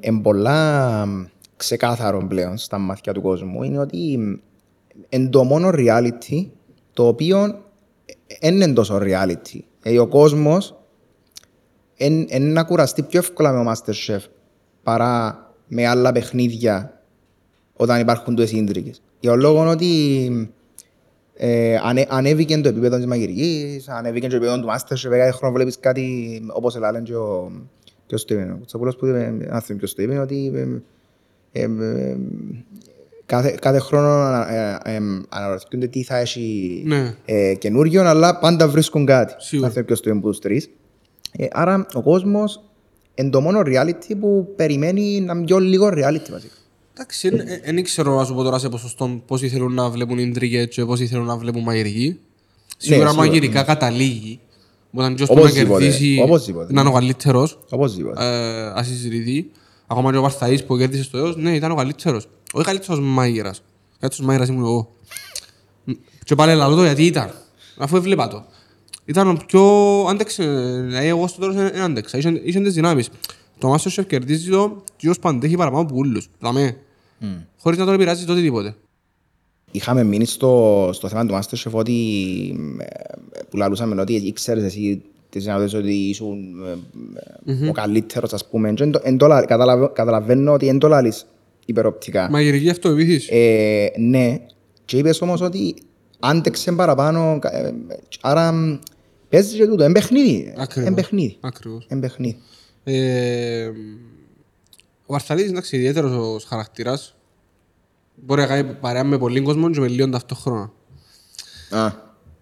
είναι πολλά ξεκάθαρο πλέον στα μάτια του κόσμου είναι ότι είναι το μόνο reality το οποίο δεν είναι τόσο reality. Ε, ο κόσμος είναι να κουραστεί πιο εύκολα με το Masterchef παρά με άλλα παιχνίδια όταν υπάρχουν τόσες ίντρικες. Για τον λόγο ότι ε, ανε, ανέβηκε το επίπεδο της μαγειρικής, ανέβηκε το επίπεδο του Masterchef, κάθε χρόνο βλέπεις κάτι όπως λένε και ο, και ο Στίβεν. Ο Κουτσαπούλος που είπε, αν θυμάμαι και ο Στίβεν, ότι ε, ε, ε, κάθε, κάθε χρόνο ανα- ε, ε, αναρωτιούνται τι θα έχει Ναι. ε, καινούριο, αλλά πάντα βρίσκουν κάτι. Σίγουρα. Αν θυμάμαι και ο Στίβεν που τους τρεις. Ε, άρα ο κόσμος είναι το μόνο reality που περιμένει να είναι πιο λίγο reality βασικά. Εντάξει, δεν ξέρω να σου πω τώρα σε ποσοστό πόσοι θέλουν να βλέπουν ιντρίγες και πόσοι θέλουν να βλέπουν μαγειρική. Σίγουρα σίγουρα, μαγειρικά καταλήγει. Όταν και ώστε να Οπωσδήποτε, κερδίσει οπωσδήποτε. να είναι ο καλύτερος, Οπωσδήποτε. ε, ας συζητηθεί. Ακόμα και ο Βαρθαής που κέρδισε στο έως, ναι, ήταν ο καλύτερος. Όχι καλύτερος μάγειρας. Ο καλύτερος μάγειρας ήμουν εγώ. Και πάλι λαλό το γιατί ήταν. Αφού έβλεπα το. Ήταν ο πιο... Άντεξε. Δηλαδή εγώ στο τέλος δεν άντεξα. Είχε, είχε τις δυνάμεις. Το Masterchef κερδίζει το και ως παντέχει παραπάνω από ούλους. Δαμέ. Χωρίς να τον επηρεάζει τότε τίποτε. Είχαμε μείνει στο, στο θέμα του Masterchef ότι ε, που λαλούσαμε ότι ήξερες εσύ τις δυνατότητες ότι ήσουν ε, ε, ο καλύτερος ας πούμε. Και εν το- εν το λα- καταλαβα- Καταλαβαίνω ότι εν το λαλείς υπεροπτικά. Μαγειρική αυτοεπίθεση. Ε, ναι, και είπες όμως ότι άντεξε παραπάνω, κα- ε, άρα μ, παίζεις και τούτο, εν παιχνίδι. Ακριβώς. Εν παιχνίδι. Ακριβώς. Εν παιχνίδι. Ε, ο Βαρθαλίδης είναι ιδιαίτερος ως χαρακτήρας. Μπορεί να κάνει παρέα με πολλοί κόσμος και με λίγον ταυτόχρονα. Α,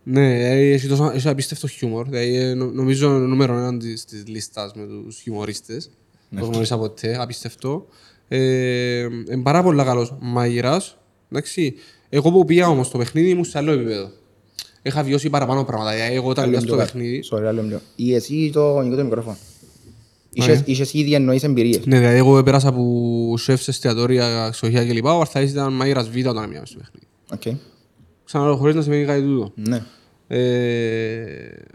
Ναι, ε, έχει, τόσο, έχει απίστευτο χιούμορ. Δηλαδή, ε, νο- νομίζω νούμερο έναν της, της λίστας με τους χιουμορίστες. Ναι. Το γνώρισα ποτέ, απίστευτο. Ε, είναι πάρα πολύ καλός μάγειρας. Εντάξει. Εγώ που πήγα όμως στο παιχνίδι ήμουν σε άλλο επίπεδο. Είχα βιώσει παραπάνω πράγματα. Δηλαδή, εγώ όταν πήγα στο παιχνίδι, Sorry, άλλο λίγο. Ή εσύ το ανοίγω το μικρόφωνο. Είχες- Είχες ήδη εννοείς εμπειρίες. Ναι, δηλαδή εγώ πέρασα από σεφ σε εστιατόρια, ξενοδοχεία κλπ. Ο Αρθαής ήταν μάγειρας β' όταν έμεινε στο παιχνίδι. Οκ. Ξαναλέω, χωρίς να σημαίνει κάτι τούτο. Ναι. Ε,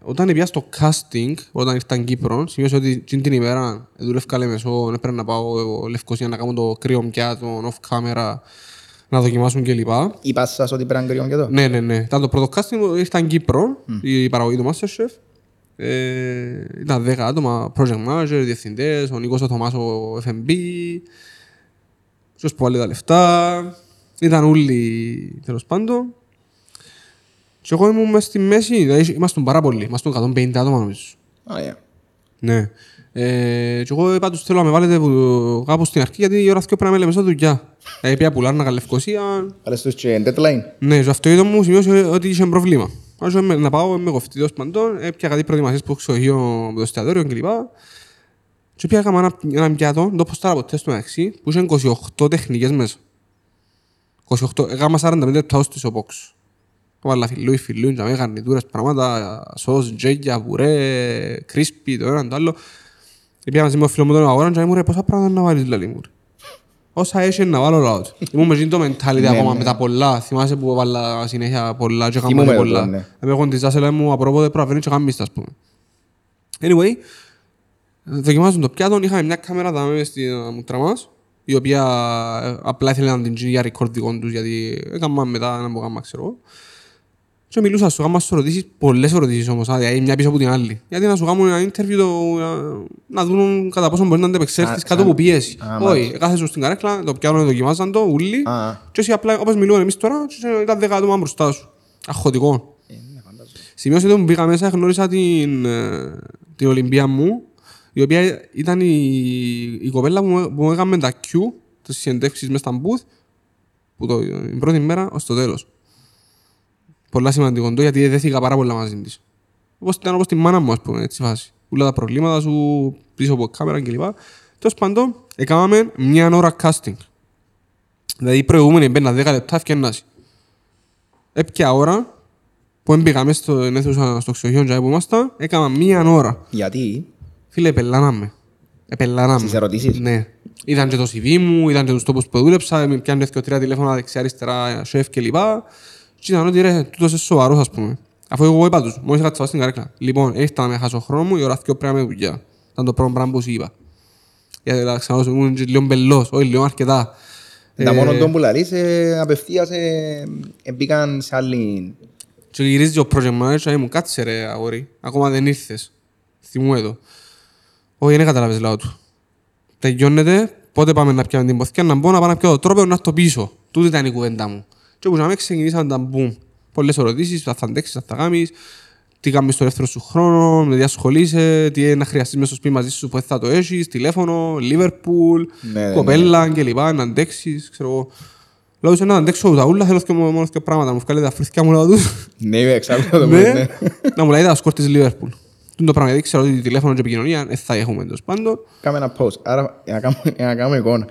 όταν πήγα στο casting, όταν ήρθα στην Κύπρο, σημείωσα ότι εκείνη την ημέρα δούλευκα Λεμεσό, έπρεπε να πάω εγώ Λευκοσία να κάνω το κρύο πιάτο, off camera, να δοκιμάσουν κλπ. Είπα σας ότι πρέπει να κρυόν και εδώ. Ναι, ναι, ναι. Ήταν το πρώτο casting που ήρθα στην Κύπρο, η παραγωγή του Masterchef. Ε, ήταν 10 άτομα, project manager, διευθυντές, ο Νίκος ο Θωμάς ο FMB, ποιος που βάλει τα λεφτά, ήταν όλοι τέλος πάντων. Και εγώ ήμουν μες στη μέση, δηλαδή ήμασταν πάρα πολλοί, ήμασταν 150 άτομα νομίζω. Α, yeah. Ναι. Ε, και εγώ είπα τους θέλω να με βάλετε που- κάπου στην αρχή γιατί η ώρα αυτό πρέπει να με λέμε στο δουλειά. Δηλαδή πήγα πουλάρνα Καλευκοσία, Βάλες τους και deadline. ναι, στο αυτοκίνητο μου σημείωσε ότι είχε πρόβλημα. Όσο με- να πάω με κοφτή τέλος παντών, έπια κάτι προετοιμασίες που έχω ξεχείο με το εστιατόριο κλπ. Και πια έκανα ένα, ένα πιάτο, το ποστάρα ποτέ στο μεταξύ, που είχε 28 τεχνικές μέσα. 28, έκανα 45 λεπτά ως της οπόξ. Βάλα φιλούι, φιλούι, τζαμί, γαρνιτούρες, πράγματα, σως, τζέγια, πουρέ, κρίσπι, το ένα το άλλο. Πήγα μαζί με ο φίλο μου τον αγορά και μου ρε πόσα πράγματα να βάλεις λαλί μου ρε. Όσα έχεις να βάλω λαός του. Ήμουν με εκείνο το mentality ακόμα με τα πολλά. Θυμάσαι που βάλα συνέχεια πολλά και Θυμούμαι έκανα το, πολλά. ναι. Είμαι εγώ της Άσελα μου απρόποδε προβαίνει και κάνεις ας πούμε. Anyway, δοκιμάζουν το πιάτο, είχαμε μια κάμερα δάμε μες στη μούτρα μας, η οποία ε, απλά ήθελε να την γίνει για record δικών τους, γιατί έκανα μετά ένα που κάμα, ξέρω εγώ. Και μιλούσα σου, άμα σου ρωτήσεις πολλές ερωτήσεις όμως, α, δηλαδή μια πίσω από την άλλη. Γιατί να σου κάνουν ένα interview το, να, να δουν κατά πόσο μπορεί να αντεπεξέλθεις Α, κάτω σαν- από πίεση. Α, Όχι, μάλιστα. κάθεσαι στην καρέκλα, το πιάνουν, δοκιμάζαν το, ούλοι. Α, Και εσύ απλά, όπως μιλούμε εμείς τώρα, και ήταν δέκα άτομα μπροστά σου. Αχωτικό. ε, ναι, φαντάζομαι. Σημείωσε ότι που πήγα μέσα, γνώρισα την, ε, την Ολυμπία μου, η οποία ήταν η, η κοπέλα που, μου- που μου έκαμε τα Q, τις συνεντεύξεις μες στα booth, που το, την πρώτη μέρα ως το τέλος. Πολλά σημαντικό το, γιατί δέθηκα πάρα πολλά μαζί της. Όπως ήταν όπως τη μάνα μου, ας πούμε, έτσι φάση. Όλα τα προβλήματα σου πίσω από κάμερα κλπ. Τέλος πάντων, έκαναμε μια ώρα casting. Δηλαδή η προηγούμενη μπαίνα 10 λεπτά ευκαινάσει. Έπια ώρα που έμπηγαμε στο αίθουσα στο ξεχείο και που ήμασταν, έκανα μία ώρα. Γιατί; Φίλε, επελάναμε. Επελάναμε. στις ερωτήσεις; Ναι. Είδαν και το CV μου, είδαν και τους τόπους που δούλεψα, με πιάνε και τρία τηλέφωνα δεξιά-αριστερά, σεφ κλπ. Και ήταν ότι ρε, τούτος είσαι σοβαρός ας πούμε. Αφού εγώ είπα τους, μόλις έκατσα στην καρέκλα. Λοιπόν, ήρθα να με χάσω χρόνο μου, η ώρα δύο πρέπει να είμαι δουλειά. Ήταν το πρώτο πράγμα που σου είπα. Γιατί να ξαναλώσω, ήμουν και λίγο μπελός, όχι λίγο αρκετά. Τα Ε, μόνο τον που λαλείς ε, απευθείας ε, ε, μπήκαν σε άλλη... Και γυρίζει ο project manager και μου κάτσε ρε αγόρι, ακόμα δεν ήρθες. Θυμού εδώ. Όχι, δεν καταλάβες λαό του. Τελειώνεται, πότε πάμε να πιάμε την ποθηκιά, να μπω να πάω να πιω το τρόπο να το πίσω. Τούτη ήταν η κουβέντα μου. Και όπως να με ξεκινήσαν τα μπουμ. Πολλές ερωτήσεις, θα θα αντέξεις, θα θα κάνεις, τι κάνεις στο δεύτερο σου χρόνο, με τι ασχολείσαι, τι να χρειαστείς μέσα στο σπίτι μαζί σου που δεν θα το έχεις, τηλέφωνο, Λίβερπουλ, Ναι, ναι, κοπέλα κλπ. Να αντέξεις, ξέρω εγώ. Λέω σε να αντέξω τα ούλα, θέλω και μόνο και πράγματα. Μου βγάλε τα φρύθια μου, λέω τους. Ναι, εξάλλου το πω, Ναι. ναι. Να μου λέει τα σκορ της Λίβερπουλ. Τι είναι το πράγμα, γιατί ξέρω ότι τηλέφωνο και επικοινωνία δεν θα έχουμε τέλος πάντων. Κάμε ένα post. Άρα, για να κάνουμε- για να κάνουμε εικόνα.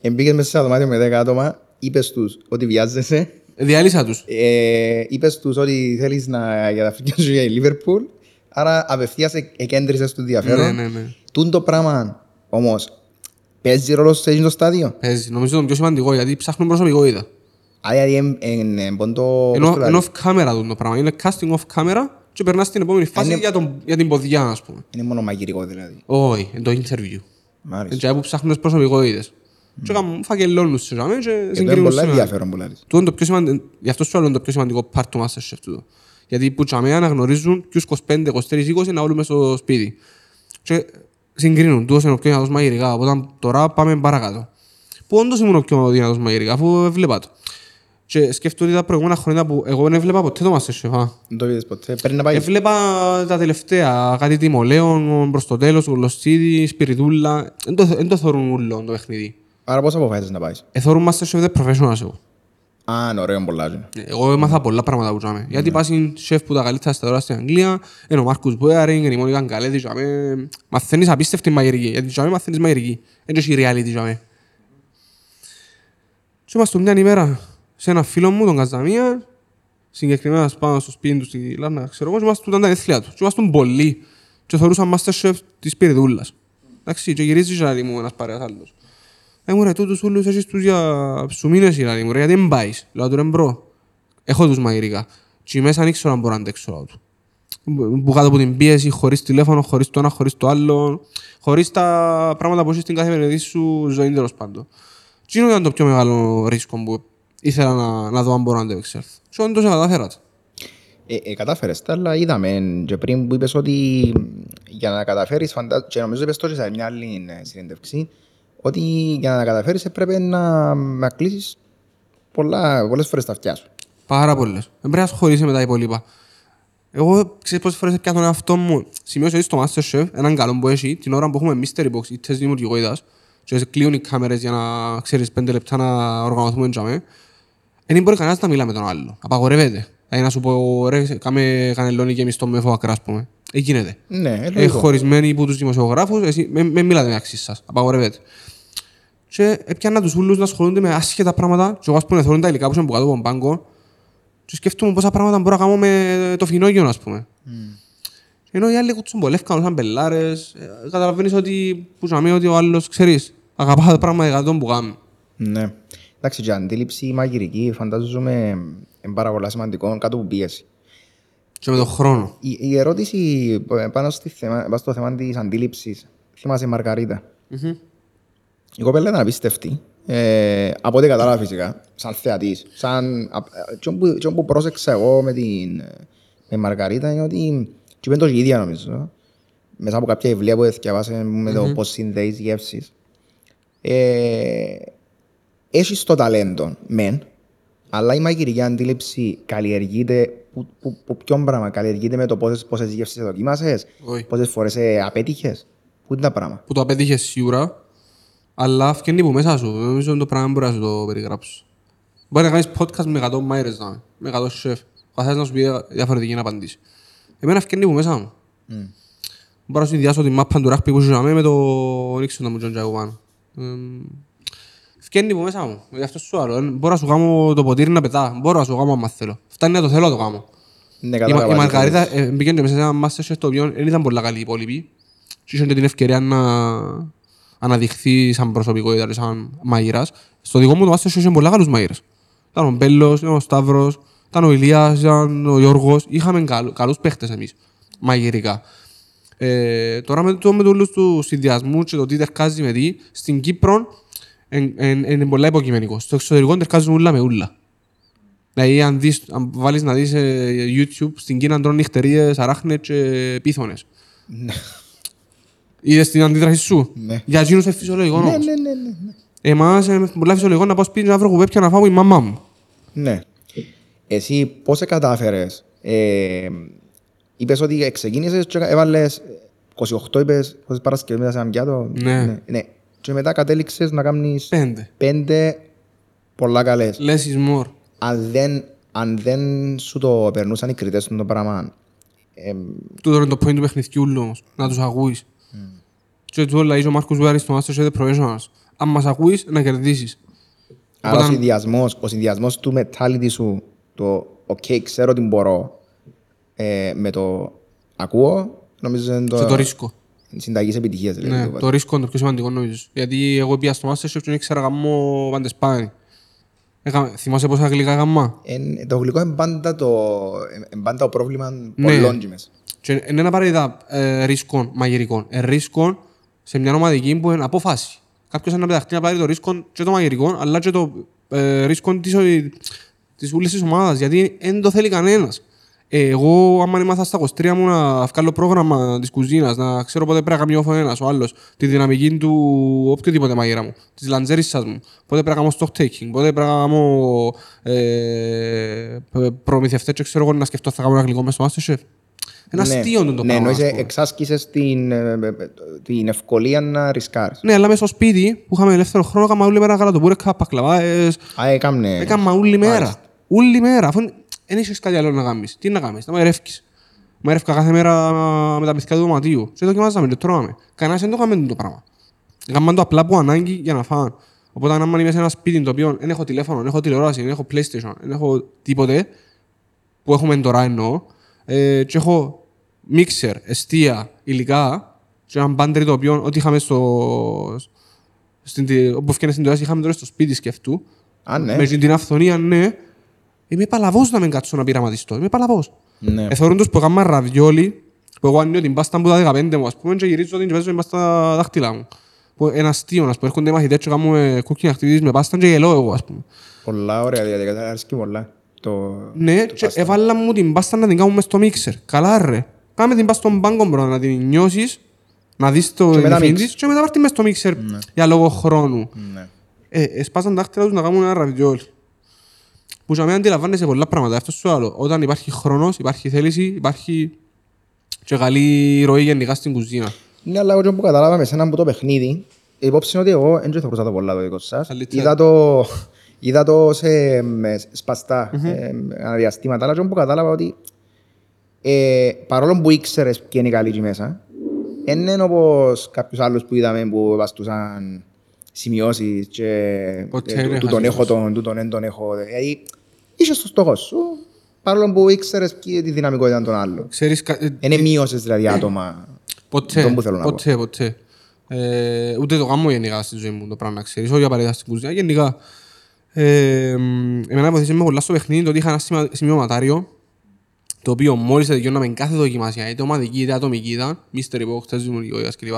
Εμπήκες μέσα σε ένα δωμάτιο με 10 άτομα, είπες τους ότι βιάζεσαι Διάλυσα τους. Ε, είπες τους ότι θέλεις να καταφύγεις για η Λίβερπουλ, άρα απευθείας ε- εκέντρισες το ενδιαφέρον. Ναι, ναι, ναι. Τούν το πράγμα όμως παίζει ρόλος σε εκείνο το στάδιο; Παίζει. Νομίζω το πιο σημαντικό γιατί ψάχνουν προσωπικότητα. Άρα δηλαδή εν- εν- εν το... Ενώ, πώς το ενώ λαλείς, off camera δουν το πράγμα. Είναι casting off camera και περνάς στην επόμενη φάση Είναι- για, τον, για την ποδιά, ας πούμε. Είναι μόνο μαγειρικό δηλαδή. Όχι, είναι το interview. Μάλιστα. Έτσι που ψάχνουν τις προσωπικότητες. Και κάνουν φακελώνουν σε ζάμε και Εδώ είναι συγκρίνουν πολλά σήμερα. ενδιαφέρον που λαλείς. Τούτο είναι το πιο σημαντικό, γι' αυτό σου λέω είναι το πιο σημαντικό part του Masterchef τούτο. Γιατί που τσαμέ αναγνωρίζουν ποιους 25, 23, 20 να όλουν μες στο σπίτι. Και συγκρίνουν, τούτος είναι ο πιο δυνατός μαγειρικά, οπότε τώρα πάμε παρακάτω. Που όντως ήμουν ο πιο δυνατός μαγειρικά, αφού έβλεπα το. Και σκέφτομαι ότι τα προηγούμενα χρόνια που εγώ δεν έβλεπα ποτέ το Masterchef. α. Δεν το είδες ποτέ. Πρέπει να πάει. Έβλεπα τα τελευταία, κάτι τιμολέων, προς το τέλος, γλωστίδι, σπιριτούλα. Δεν το, δεν το θεωρούν ούλο το παιχνίδι. Άρα πώς αποφάσισες να πάεις; Ε, θεωρούν Masterchef the professionals εγώ. Α, είναι ωραίο πολλά. είναι. Εγώ έμαθα πολλά πράγματα που τζάμε. Γιατί πας είναι σεφ που τα καλύτερα στα τώρα στην Αγγλία, είναι ο Μάρκους Μπόιαρινγκ, είναι η Μόνικα Γκαλέτι, τζάμε. Μαθαίνεις απίστευτη μαγειρική, γιατί τζάμε μαθαίνεις μαγειρική. Δεν έχει reality τζάμε. Και είμαστε μια ημέρα σε ένα φίλο μου, τον Καζαμία, συγκεκριμένα πάνω στο σπίτι του στη Λάρνα, ξέρω εγώ, και είμαστε ήταν τα γενέθλια του. Και είμαστε πολλοί και θωρούσαν Masterchef της Σπυριδούλας. Εντάξει, και γυρίζει δηλαδή μου ένας παρέας άλλος. Ε, μου ρε, τούτους ούλους έχεις τους για σου μήνες δηλαδή μου ρε, γιατί δεν πάεις; Λέω του ρε bro, έχω τους μαγειρικά. Και μέσα δεν ήξερα αν μπορώ να αντέξω λέω του. Που κάτω από την πίεση, χωρίς τηλέφωνο, χωρίς το ένα, χωρίς το άλλο, χωρίς τα πράγματα που έχεις στην καθημερινή σου ζωή τέλος πάντων. Τι ήταν το πιο μεγάλο ρίσκο που ήθελα να, να δω αν μπορώ να αντέξω. Και όντως κατάφερα το. Ε, ε, κατάφερες τα, αλλά είδαμε και πριν που είπες ότι για να καταφέρεις, φαντα... και νομίζω είπες το σε μια άλλη ε, συνέντευξη, ότι για να τα καταφέρεις έπρεπε να, να κλείσεις πολλά, πολλές φορές τα αυτιά σου. Πάρα πολλές. Δεν πρέπει να ασχολείσαι με τα υπόλοιπα. Εγώ ξέρεις πόσες φορές πια τον εαυτό μου. Σημειώσα ότι στο Masterchef έναν καλό που έχει την ώρα που έχουμε mystery box ή τεστ δημιουργικότητας και κλείουν οι κάμερες για να ξέρεις πέντε λεπτά να οργανωθούμε τζάμε. Δεν μπορεί κανένας να μιλά με τον άλλο. Απαγορεύεται. Δηλαδή να σου πω ρε κάμε κανελόνι και εμείς στο μέφο ακρά ας πούμε. Ε, γίνεται. Ναι, ε, Ε, λογικό. χωρισμένοι από τους δημοσιογράφους, εσύ με, με μιλάτε μεταξύ σας. Απαγορεύεται. Και έπιανα τους ούλους να ασχολούνται με άσχετα πράγματα και εγώ ας πούμε θεωρούν τα υλικά που είναι που κάτω από τον πάγκο και σκέφτομαι πόσα πράγματα μπορώ να κάνω με το φινόγιο, ας πούμε. Ενώ οι άλλοι κουτσούν πολλεύκαν, σαν πελάρες, ε, καταλαβαίνεις ότι, που ζαμε, ότι ο άλλος, ξέρεις, αγαπά τα πράγματα για τον που κάνει. Ναι. Εντάξει, και η αντίληψη μαγειρική φαντάζομαι είναι πάρα πολλά σημαντικό κάτω από πίεση. Και με τον χρόνο. Η, η ερώτηση ε, πάνω, στη θέμα, πάνω στο θέμα της αντίληψης, θυμάσαι η Μαργαρίτα; Η κοπέλα ήταν απίστευτη. Ε, από ό,τι κατάλαβα φυσικά, σαν θεατής. Σαν, α, ε, τι που, τι που πρόσεξα εγώ με την ε, με Μαργαρίτα είναι ότι και είπε το και η ίδια νομίζω. Μέσα από κάποια βιβλία που διαβάσε με το πώς συνδέεις γεύσεις. Ε, έχεις το ταλέντο, μεν, αλλά η μαγειρική αντίληψη καλλιεργείται που, που, που ποιον πράγμα, καλλιεργείται με το πόσες, πόσες γεύσεις δοκίμασες, Όχι. πόσες φορές ε, απέτυχες. Πού είναι τα πράγματα; Που το απέτυχες σίγουρα, αλλά φκένει που μέσα σου. Δεν Νομίζω ότι το πράγμα μπορεί να σου το περιγράψει. Μπορεί να κάνεις podcast με 100 μάιρες, να, με 100 σεφ. Ο καθένας να σου πει διαφορετική να απαντήσει. Εμένα φκένει που μέσα μου. Μπορώ να συνδυάσω τη μάπα του ράχπη που ζούσαμε με το Νίξον να μου τζοντζάγω πάνω. Εμ, Φκένει που μέσα μου. Γι' αυτό σου άλλο. Μπορώ να σου κάνω το ποτήρι να πετά. Μπορώ να σου κάνω άμα θέλω. Φτάνει να το θέλω να το κάνω. Ναι, Η, κατάλαβα Μα- η τι Μαργαρίτα θέλεις. ε, μπήκε και μέσα σε ένα Masterchef το οποίο δεν ήταν πολλά καλή η υπόλοιπη. Και είχε και την ευκαιρία να αναδειχθεί σαν προσωπικότητα, και σαν μαγειράς. Στο δικό μου το Masterchef είχε πολλά καλούς μαγειράς. Ήταν ο Μπέλος, ήταν ο Σταύρος, ήταν ο Ηλίας, ήταν ο Γιώργος. Είχαμε καλ, καλούς παίχτες εμείς, μαγειρικά. Ε, τώρα με, το, με το όλους τους συνδυασμούς και το τι τερκάζει με τι, στην Κύπρο είναι πολλά υποκειμενικό. Στο εξωτερικό τερκάζουν ούλα με ούλα. Δηλαδή, αν, δεις, αν βάλεις να δεις ε, YouTube, στην Κίνα τρώνε νυχτερίες, αράχνες και πίθωνες. Είδες την αντίδραση σου; Ναι. Για εκείνους είναι φυσιολογικό Ναι, όμως. ναι, ναι, ναι. ναι. Εμάς είναι πολλά φυσιολογικό να πάω σπίτι να βρω κουβέπια να φάω η μαμά μου. Ναι. Εσύ πώς σε κατάφερες. Ε, είπες ότι ξεκίνησες και έβαλες 28 είπες πόσες Παρασκευές μετά σε ένα πιάτο. Ναι. ναι. Και μετά κατέληξες να κάνεις Πέντε. πέντε πολλά καλές. Less is more. Αν δεν, αν δεν σου το περνούσαν οι κριτές του το πράγμα, ε, Τούτο είναι το point του παιχνιδιού όμως. Να τους ακούεις. Και του λέει ο Μάρκος Βουάρης στο Masterchef The Professionals. Αν μας ακούεις, να κερδίσεις. Άρα ο Οπότε- συνδυασμός, ο συνδυασμός του mentality σου, το «ΟΚ, ξέρω τι μπορώ» ε, με το «ακούω», νομίζω είναι Και το, το ρίσκο. συνταγής επιτυχίας. δηλαδή, Ναι, το το ρίσκο είναι το πιο σημαντικό νομίζω. Γιατί εγώ πήγα στο Masterchef και δεν ήξερα γαμμό παντεσπάνι. Έκαμε- Θυμάσαι πόσα γλυκά γαμμά; Εν- το γλυκό είναι πάντα το, είναι πάντα το πρόβλημα Ναι. πολλών και μέσα. Και είναι ένα παράδειγμα ε, ρίσκων μαγειρικών. Ε, ρίσκων σε μια ομαδική που είναι απόφαση. Κάποιος να πεταχτεί να πάρει το ρίσκο και το μαγειρικό, αλλά και το ε, ρίσκο της, της ούλης της ομάδας, γιατί δεν το θέλει κανένας. Ε, εγώ, άμα ήμαθα στα 23 μου να βγάλω πρόγραμμα της κουζίνας, να ξέρω πότε πρέπει να κάνει ο ένας, ο άλλος, τη δυναμική του οποιοδήποτε μαγείρα μου, της λαντζέρισσας μου, πότε πρέπει να κάνω stock taking, πότε πρέπει να κάνω ε, προμηθευτές και ξέρω εγώ να σκεφτώ θα κάνω ένα γλυκό μες στο Masterchef. Ένα Ναι. αστείο είναι το Ναι, πράγμα. εννοείς ας πούμε. εξάσκησες την, ε, ε, την ευκολία να ρισκάρεις. Ναι, αλλά μέσα στο σπίτι που είχαμε ελεύθερο χρόνο, έκανα όλη μέρα γαλατοπούρεκα, πακλαβάες, Α, έκαμνε. έκανα όλη μέρα. Μάλιστα. Όλη μέρα, αφού δεν είχες κάτι άλλο να κάνεις. Τι να κάνεις, να μαγειρεύκεις. Μαγειρεύκα κάθε μέρα με τα παιδιά του δωματίου. Και δοκιμάζαμε και τρώμε. Κανένας δεν το έκαμε το πράγμα. Έκαναν το απλά από ανάγκη για να φάνε. Οπότε αν είμαι σε ένα σπίτι το οποίο δεν έχω τηλέφωνο, δεν έχω τηλεόραση, δεν έχω PlayStation, δεν έχω τίποτε, που έχουμε τώρα εννοώ, ε, και έχω μίξερ, εστία, υλικά, και έναν πάντρι το οποίο ό,τι είχαμε στο... Στην, τη- όπου έφτιανε στην τηλεόραση είχαμε τώρα στο σπίτι σκεφτού. Α, ναι. Με την αυθονία, ναι. Είμαι παλαβός να μην κάτσω να πειραματιστώ. Είμαι παλαβός. Ναι. Εθώρουν τους που έκανα ραβιόλι, που εγώ ανοίγω την πάστα μου τα 15 μου, ας πούμε, και γυρίζω την και παίζω την πάστα στα δάχτυλά μου. Που ένα αστείο, ας πούμε, έρχονται οι μαθητές και κάνουμε cooking activities με πάστα και γελώ εγώ, ας πούμε. Πολλά ωραία διαδικασία, αρέσκει πολλά. Το... Ναι, και έβαλα μου την πάστα να την κάνουμε στο μίξερ. Καλά ρε. Κάμε την πάστα στον πάγκο bro, να την νιώσεις, να δεις το Και μετά νυφήν μίξ. της και μετά πάρ' την μες στο μίξερ για λόγω χρόνου. Ναι. Ε, εσπάσαν τα δάχτυλα τους να κάνουν ένα ραβιόλ. Που για μένα αντιλαμβάνεσαι πολλά πράγματα. Αυτό σου άλλο. Όταν υπάρχει χρόνος, υπάρχει θέληση, υπάρχει και καλή ροή γενικά στην κουζίνα. Ναι, αλλά εγώ που κατάλαβα με σένα από το παιχνίδι, η υπόψη είναι ότι εγώ δεν θεωρούσα το πολλά το δικό σας. Αλήθεια. Είδα το, είδα το σε με σπαστά ε, αναδιαστήματα, αλλά εγώ που κατάλαβα ότι ε, παρόλο που ήξερες ποια είναι η καλή εκεί μέσα, δεν είναι όπως κάποιους άλλους που είδαμε που βαστούσαν σημειώσεις και Ποτέ ε, δεν του- είχα του τον έχω, σημειώσεις. τον, του τον δεν τον έχω. Δηλαδή, είσαι στο στόχος σου, παρόλο που ήξερες ποια είναι τη δυναμικότητα των άλλων. Ξέρεις, κα- ε, Δεν μείωσες δηλαδή άτομα. ποτέ, Αυτό που θέλω να πω. ποτέ, ποτέ. Ε, ούτε το κάνω γενικά στη ζωή μου το πράγμα να ξέρεις, όχι απαραίτητα στην κουζίνα, γενικά. Ε, μ, εμένα βοηθήσε με πολλά στο παιχνίδι το ότι είχα ένα σημα- σημειωματάριο το οποίο μόλις τελειώναμε κάθε δοκιμασία, είτε ομαδική είτε ατομική ήταν, mystery box, τεστ δημιουργικότητας κλπ.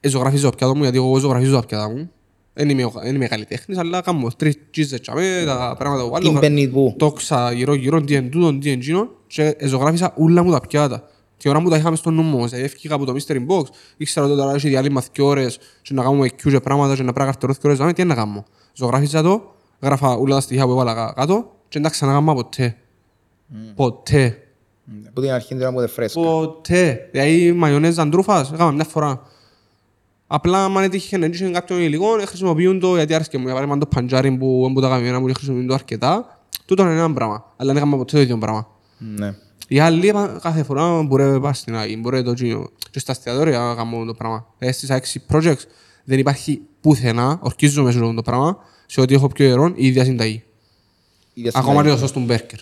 Ε, ζωγραφίζω τα πιάτα μου, γιατί εγώ ζωγραφίζω τα πιάτα μου. Δεν είμαι, ο- δεν είμαι καλλιτέχνης, αλλά κάνω τρεις τσίζες τσαμέ, τα πράγματα που βάλω. Τι μπαίνει πού. Τόξα γύρω γύρω, τι εν τούτον, τι εν τζίνον και ζωγράφισα όλα μου τα πιάτα. Και ώρα μου τα είχαμε στο νου μου, δηλαδή έφυγα από το mystery box, ήξερα ότι τώρα έχει διάλειμμα δύο ώρες και να κάνουμε Q και πράγματα και να πρέπει να καρτερώ δύο ώρες, δάμε, τι είναι να κάνω. Ζωγράφισα το, γράφα όλα τα στοιχεία που έβαλα κά- κάτω και δεν τα ξανακάμα ποτέ. Ποτέ. Που την αρχή δεν μου φρέσκα. Ποτέ. Δηλαδή μαγιονέζα τρούφας, έκανα μια φορά. Απλά αν έτυχε να είχε κάποιον υλικό, ε, χρησιμοποιούν το γιατί άρεσκε μου. Για παράδειγμα το παντζάρι που που τα καμιένα μου χρησιμοποιούν το αρκετά. Τούτο είναι ένα πράγμα. Αλλά δεν έκανα ποτέ το ίδιο πράγμα. Ναι. Οι άλλοι είπαν, κάθε φορά μπορεί να πάει στην Άγη, μπορεί το τζίνο. Και στα εστιατόρια να κάνουμε το πράγμα. Ε, στις έξι projects δεν υπάρχει πουθενά, ορκίζομαι σε αυτό το πράγμα, σε ό,τι έχω πιο καιρό, η ίδια συνταγή. Ίδια Ακόμα και συνταγή. το σως του μπέρκερ.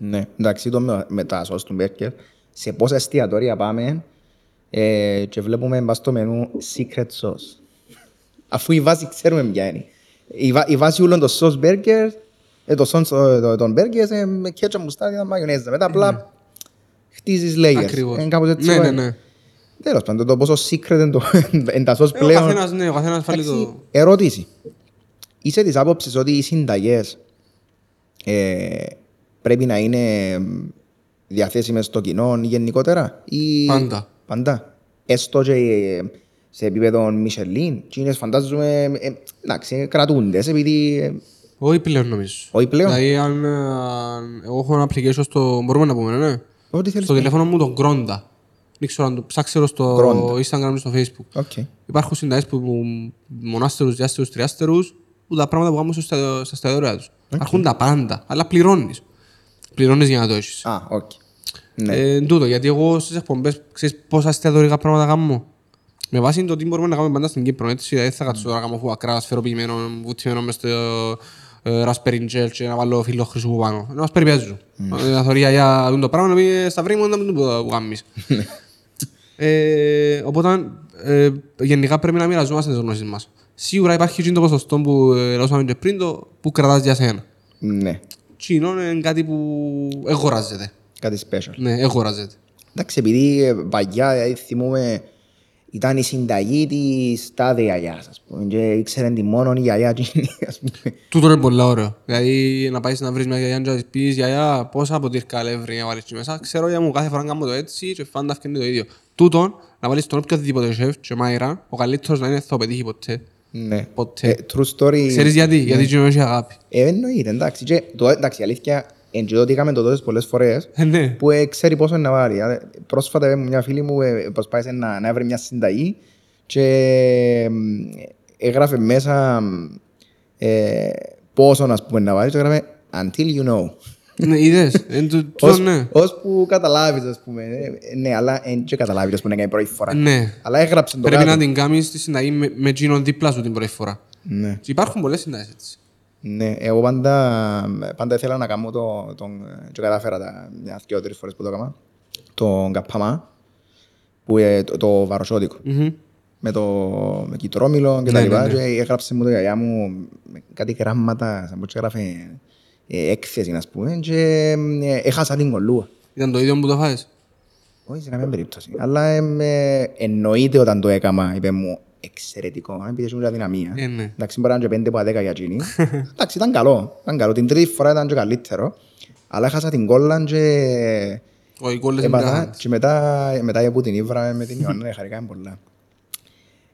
Ναι, εντάξει, το με, με τα σως του Μπέρκερ, σε πόσα εστιατόρια πάμε ε, και βλέπουμε μπας στο μενού secret sauce. Αφού η βάση ξέρουμε ποια είναι. Η, βά- η βάση όλων των σως μπέρκερ, ε, το σως ε, το- των μπέρκερ ε, με κέτσο μουστάρια, μαγιονέζα. Μετά απλά χτίζεις layers. Ναι. Ακριβώς. Είναι κάπως έτσι. Ναι, το- ναι, ναι. Τέλος πάντων, το πόσο secret είναι το- είναι τα σως Ε, Ο πλέον. καθένας, ναι, ο καθένας φάλει Εντάξει, το... Ερώτηση. Είσαι της άποψης ότι οι συνταγές ε, πρέπει να είναι μ, διαθέσιμες στο κοινό γενικότερα ή... Πάντα. Πάντα. Έστω και ε, σε επίπεδο Μισελίν. Τσίνες φαντάζομαι, ε, εντάξει, κρατούνται επειδή... ε, Όχι πλέον νομίζω. Όχι πλέον; Δηλαδή αν, ε, αν εγώ έχω ένα application στο... Μπορούμε να πούμε, ναι. Ό,τι θέλεις. Στο τηλέφωνο μου τον Gronda. Δεν ξέρω αν το ψάξετε στο Gronda. Instagram ή στο Facebook. Οκ. Υπάρχουν συνταγές που που μονάστερους, διάστερους, τριάστερους που τα πράγματα που κάνουν στα, στα εστιατόρια τους. Υπάρχουν τα πάντα, αλλά πληρώνεις. Πληρώνεις για να το έχεις. Α, οκ. Ναι. Ε, εν τούτο, γιατί εγώ στις εκπομπές ξέρεις πόσα εστιατορικά πράγματα κάνω. Με βάση το τι μπορούμε να κάνουμε πάντα στην Κύπρο, έτσι, δηλαδή θα κάτσω τώρα να κάνω φουαγκρά σφαιροποιημένο, βουτυμένο μες στο ε, raspberry gel και να βάλω φύλλο χρυσού που πάνω. Να μας περιπαίζουν. Να θωρεί για δουν το πράγμα, να πει στα βρήμου να μην το που κάνεις. Ε, Οπότε, ε, γενικά πρέπει να μοιραζόμαστε τις γνώσεις μας. Σίγουρα υπάρχει και το ποσοστό που ε, λώσαμε και πριν, το που κρατάς για σένα. Ναι, Τσίνο είναι κάτι που εγωράζεται. κάτι special. Ναι, εγωράζεται. Εντάξει, επειδή ε, παλιά δηλαδή, θυμούμε ήταν η συνταγή της τάδε γιαγιάς, ας πούμε, και ήξερε τη μόνο η γιαγιά εκείνη, ας πούμε. Τούτο είναι πολύ ωραίο. Δηλαδή να πάεις να βρεις μια γιαγιά και να της πεις «Γιαγιά, πόσα ποτήρκα αλεύρι να βάλεις εκεί μέσα». Ξέρω για μου κάθε φορά να κάνω το έτσι και φάντα φτιάχνει το ίδιο. Τούτον, να βάλεις τον οποιοδήποτε σεφ και μάιρα, ο καλύτερος να είναι θα το πετύχει ποτέ. Ναι. Ποτέ. Ε, true story. Ξέρεις γιατί, γιατί και έχει αγάπη. Ε, εννοείται, εντάξει. Και, το, εντάξει, η αλήθεια, εν και το ότι είχαμε το τόσες πολλές φορές, Ε, ναι. που ε, ξέρει πόσο είναι να βάλει. Ε, Πρόσφατα ε, μια φίλη μου ε, προσπάθησε να, να βρει μια συνταγή και ε, έγραφε μέσα ε, πόσο ας πούμε να βάλει και έγραφε until you know. Ναι, είδες. Είναι το- Ως, τούτο, ναι. ως που καταλάβεις ας πούμε. Ε, ναι, αλλά δεν και καταλάβεις ας πούμε να κάνει πρώτη φορά. Ναι. Αλλά έγραψε το Πρέπει κάτω. να την κάνεις στη συνταγή με, με εκείνον δίπλα σου την πρώτη φορά. Ναι. Και υπάρχουν πολλές συνταγές έτσι. Ναι, εγώ πάντα, πάντα ήθελα να κάνω το, τον, και κατάφερα τα μια, δυο, τρεις φορές που το έκανα, τον καπαμά, που είναι το, το βαροσόδικο, Μμμ. με το με κυτρόμιλο και τα Ναι, λοιπά ναι, ναι. και έγραψε μου το γιαγιά μου με κάτι γράμματα, σαν πως έγραφε ε, έκθεση, ας πούμε, και ε, έχασα την κολλούα. Ήταν το ίδιο που το φάες. Όχι σε καμία περίπτωση. Αλλά ε, με- εννοείται όταν το έκανα, είπε μου, εξαιρετικό, επειδή έχει μια δυναμία. Ε, ναι. Εντάξει, μπορεί να είναι και πέντε από δέκα για εκείνη. Εντάξει, ήταν καλό. Ήταν καλό. Την τρίτη φορά ήταν και καλύτερο. Αλλά έχασα την κόλλα και Ο οι κόλλες έπαθα. εμπράχαν. Και μετά, μετά από την Ήβρα με την Ιωάννα, χαρικά πολλά.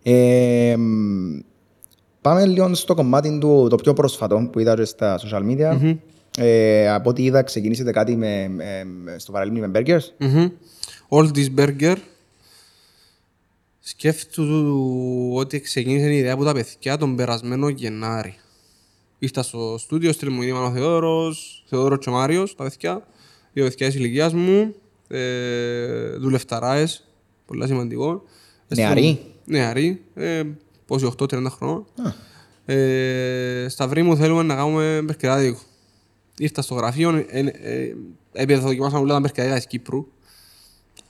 Ε, μ, πάμε λίγο στο κομμάτι του το πιο πρόσφατο που είδα και στα social media. Ε, από ό,τι είδα ξεκινήσετε κάτι με, με- με- στο παραλίμνη με burgers. Μμμ. All this burger σκέφτου ότι ξεκίνησε η ιδέα από τα παιδιά τον περασμένο Γενάρη. Ήρθα στο στούντιο, στείλε μου μήνυμα ο Θεόδωρος, Θεόδωρος και ο Μάριος, τα παιδιά, δύο παιδιά της ηλικίας μου, ε, δουλευταράες, πολύ σημαντικό. Νεαροί. Νεαροί, ε, πόσοι 8-30 χρονών. Ε, Σταύρη μου θέλουμε να κάνουμε μπερκεράδικο. Ήρθα στο γραφείο, ε, ε, επειδή δοκιμάσαμε όλα τα μπερκεράδικα της Κύπρου.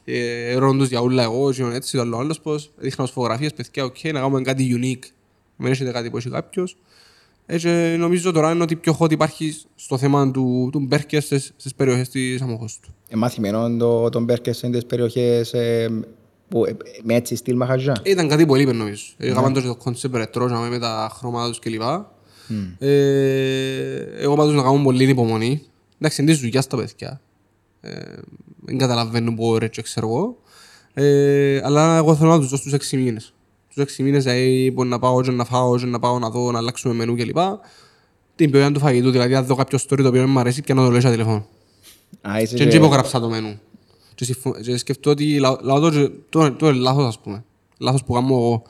Ε, ρόντους για όλα εγώ, και έτσι, το άλλο άλλος πώς. Δείχνα ως φωτογραφίες, παιδιά, οκ, να κάνουμε κάτι unique. Μην έχετε κάτι που έχει κάποιος. Έτσι, νομίζω τώρα είναι ότι πιο hot υπάρχει στο θέμα του, του μπέρκερ στις, στις περιοχές της Αμμοχώστου. Ε, μαθημένο το, τον burgers σε τις περιοχές ε, που, ε, με έτσι στυλ μαχαζιά. Ήταν κάτι πολύ υπέρ νομίζω. Έκαναν τόσο το concept retro να με τα χρώματα τους κλπ. Ε, εγώ πάντως να κάνω πολύ υπομονή. Εντάξει, είναι της δουλειάς τα παιδιά. Ε, Δεν καταλαβαίνουν που ωραία και ξέρω εγώ. Ε, αλλά εγώ θέλω να τους δώσω τους έξι μήνες. Τους έξι μήνες δηλαδή μπορεί να πάω και να φάω και να πάω να δω, να αλλάξουμε μενού κλπ. Την ποιότητα του φαγητού, δηλαδή αν δω κάποιο story το οποίο δεν μου αρέσει και να το λέω σε τηλεφώνο. Α, είσαι Και δεν υπογράψα το μενού. Και, συμφω- και σκεφτώ ότι λα- λαό το, και- το, το είναι λάθος ας πούμε. Λάθος που κάνω εγώ.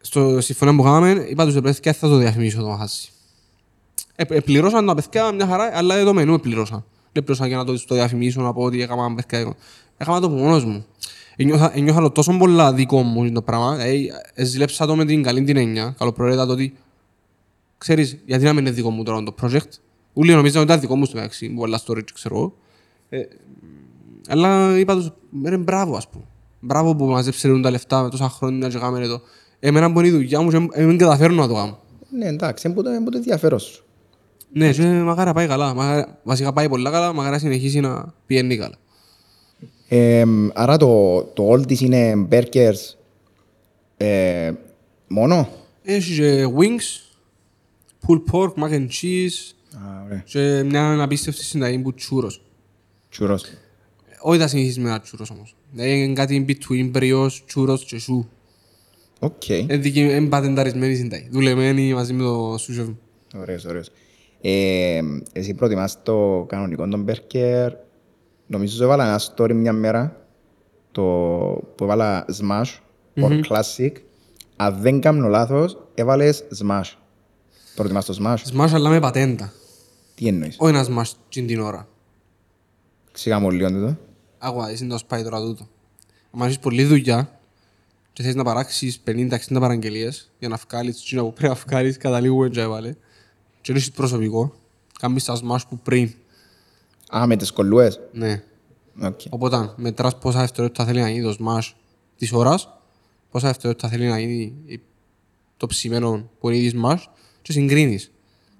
Στο συμφωνία που κάναμε, είπα τους παιδιά θα το διαφημίσω το μαχάσι. Ε, ε, πληρώσαν τα παιδιά μια χαρά, αλλά το μενού πληρώσαν. Δεν πληρώσαν για να το, το διαφημίσω, να πω ότι έκανα παιδιά. Έκανα το μόνος μου. Ένιωθα, ένιωθα το τόσο πολλά δικό μου το πράγμα. Δηλαδή, ε, ζηλέψα το με την καλή την έννοια, καλοπροαίρετα το ότι ξέρεις, γιατί να μην είναι δικό μου τώρα το project. Ούλοι νομίζαν ότι ήταν δικό μου στο μεταξύ, πολλά story, ξέρω εγώ. Ε, αλλά είπα τους, ρε μπράβο ας πούμε. Μπράβο που μαζέψετε τα λεφτά με τόσα χρόνια και κάνετε το. Εμένα που είναι η δουλειά μου και ε, δεν καταφέρνω να το κάνω. Ναι, εντάξει, είναι που το, είναι που το ενδιαφέρον σου. Ναι, και μακάρα πάει καλά. Μακάρα, βασικά πάει πολλά καλά, μακάρα συνεχίσει να πηγαίνει καλά. Ε, άρα το, το all της είναι burgers ε, μόνο; Έχεις και wings, pulled pork, mac and cheese Α, ωραία. και μια απίστευτη συνταγή που τσούρος. Τσουρός. Όχι τα συνηθισμένα τσούρος όμως. Δηλαδή είναι κάτι in between μπριός, τσούρος και σου. Οκ. Είναι δική- είναι πατενταρισμένη συνταγή. Δουλεμένη μαζί με το sous chef. Ωραίος, ωραίος. Ε, εσύ προτιμάς το κανονικό τον burger. Νομίζω ότι έβαλα ένα story μια μέρα το, που έβαλα smash or classic. Αν δεν κάνω λάθος, έβαλες smash. Προτιμάς το smash; Smash αλλά με πατέντα. Τι εννοείς; Όχι ένα smash την την ώρα. Ξηγά μου λίγο τούτο. Αγώ, εσύ να το σπάει τώρα τούτο. Αν έχεις πολλή δουλειά και θες να παράξεις 50-60 παραγγελίες για να βγάλεις τσίνα που πρέπει να βγάλεις, καταλήγουμε και έβαλε. Και δεν έχεις προσωπικό. Κάνεις τα smash που πριν. Α, με τις κολλούες. Ναι. Οκ. Οπότε μετράς πόσα δευτερόλεπτα θέλει να γίνει το smash της ώρας, πόσα δευτερόλεπτα θέλει να γίνει η- το ψημένο που είναι ήδη smash και συγκρίνεις.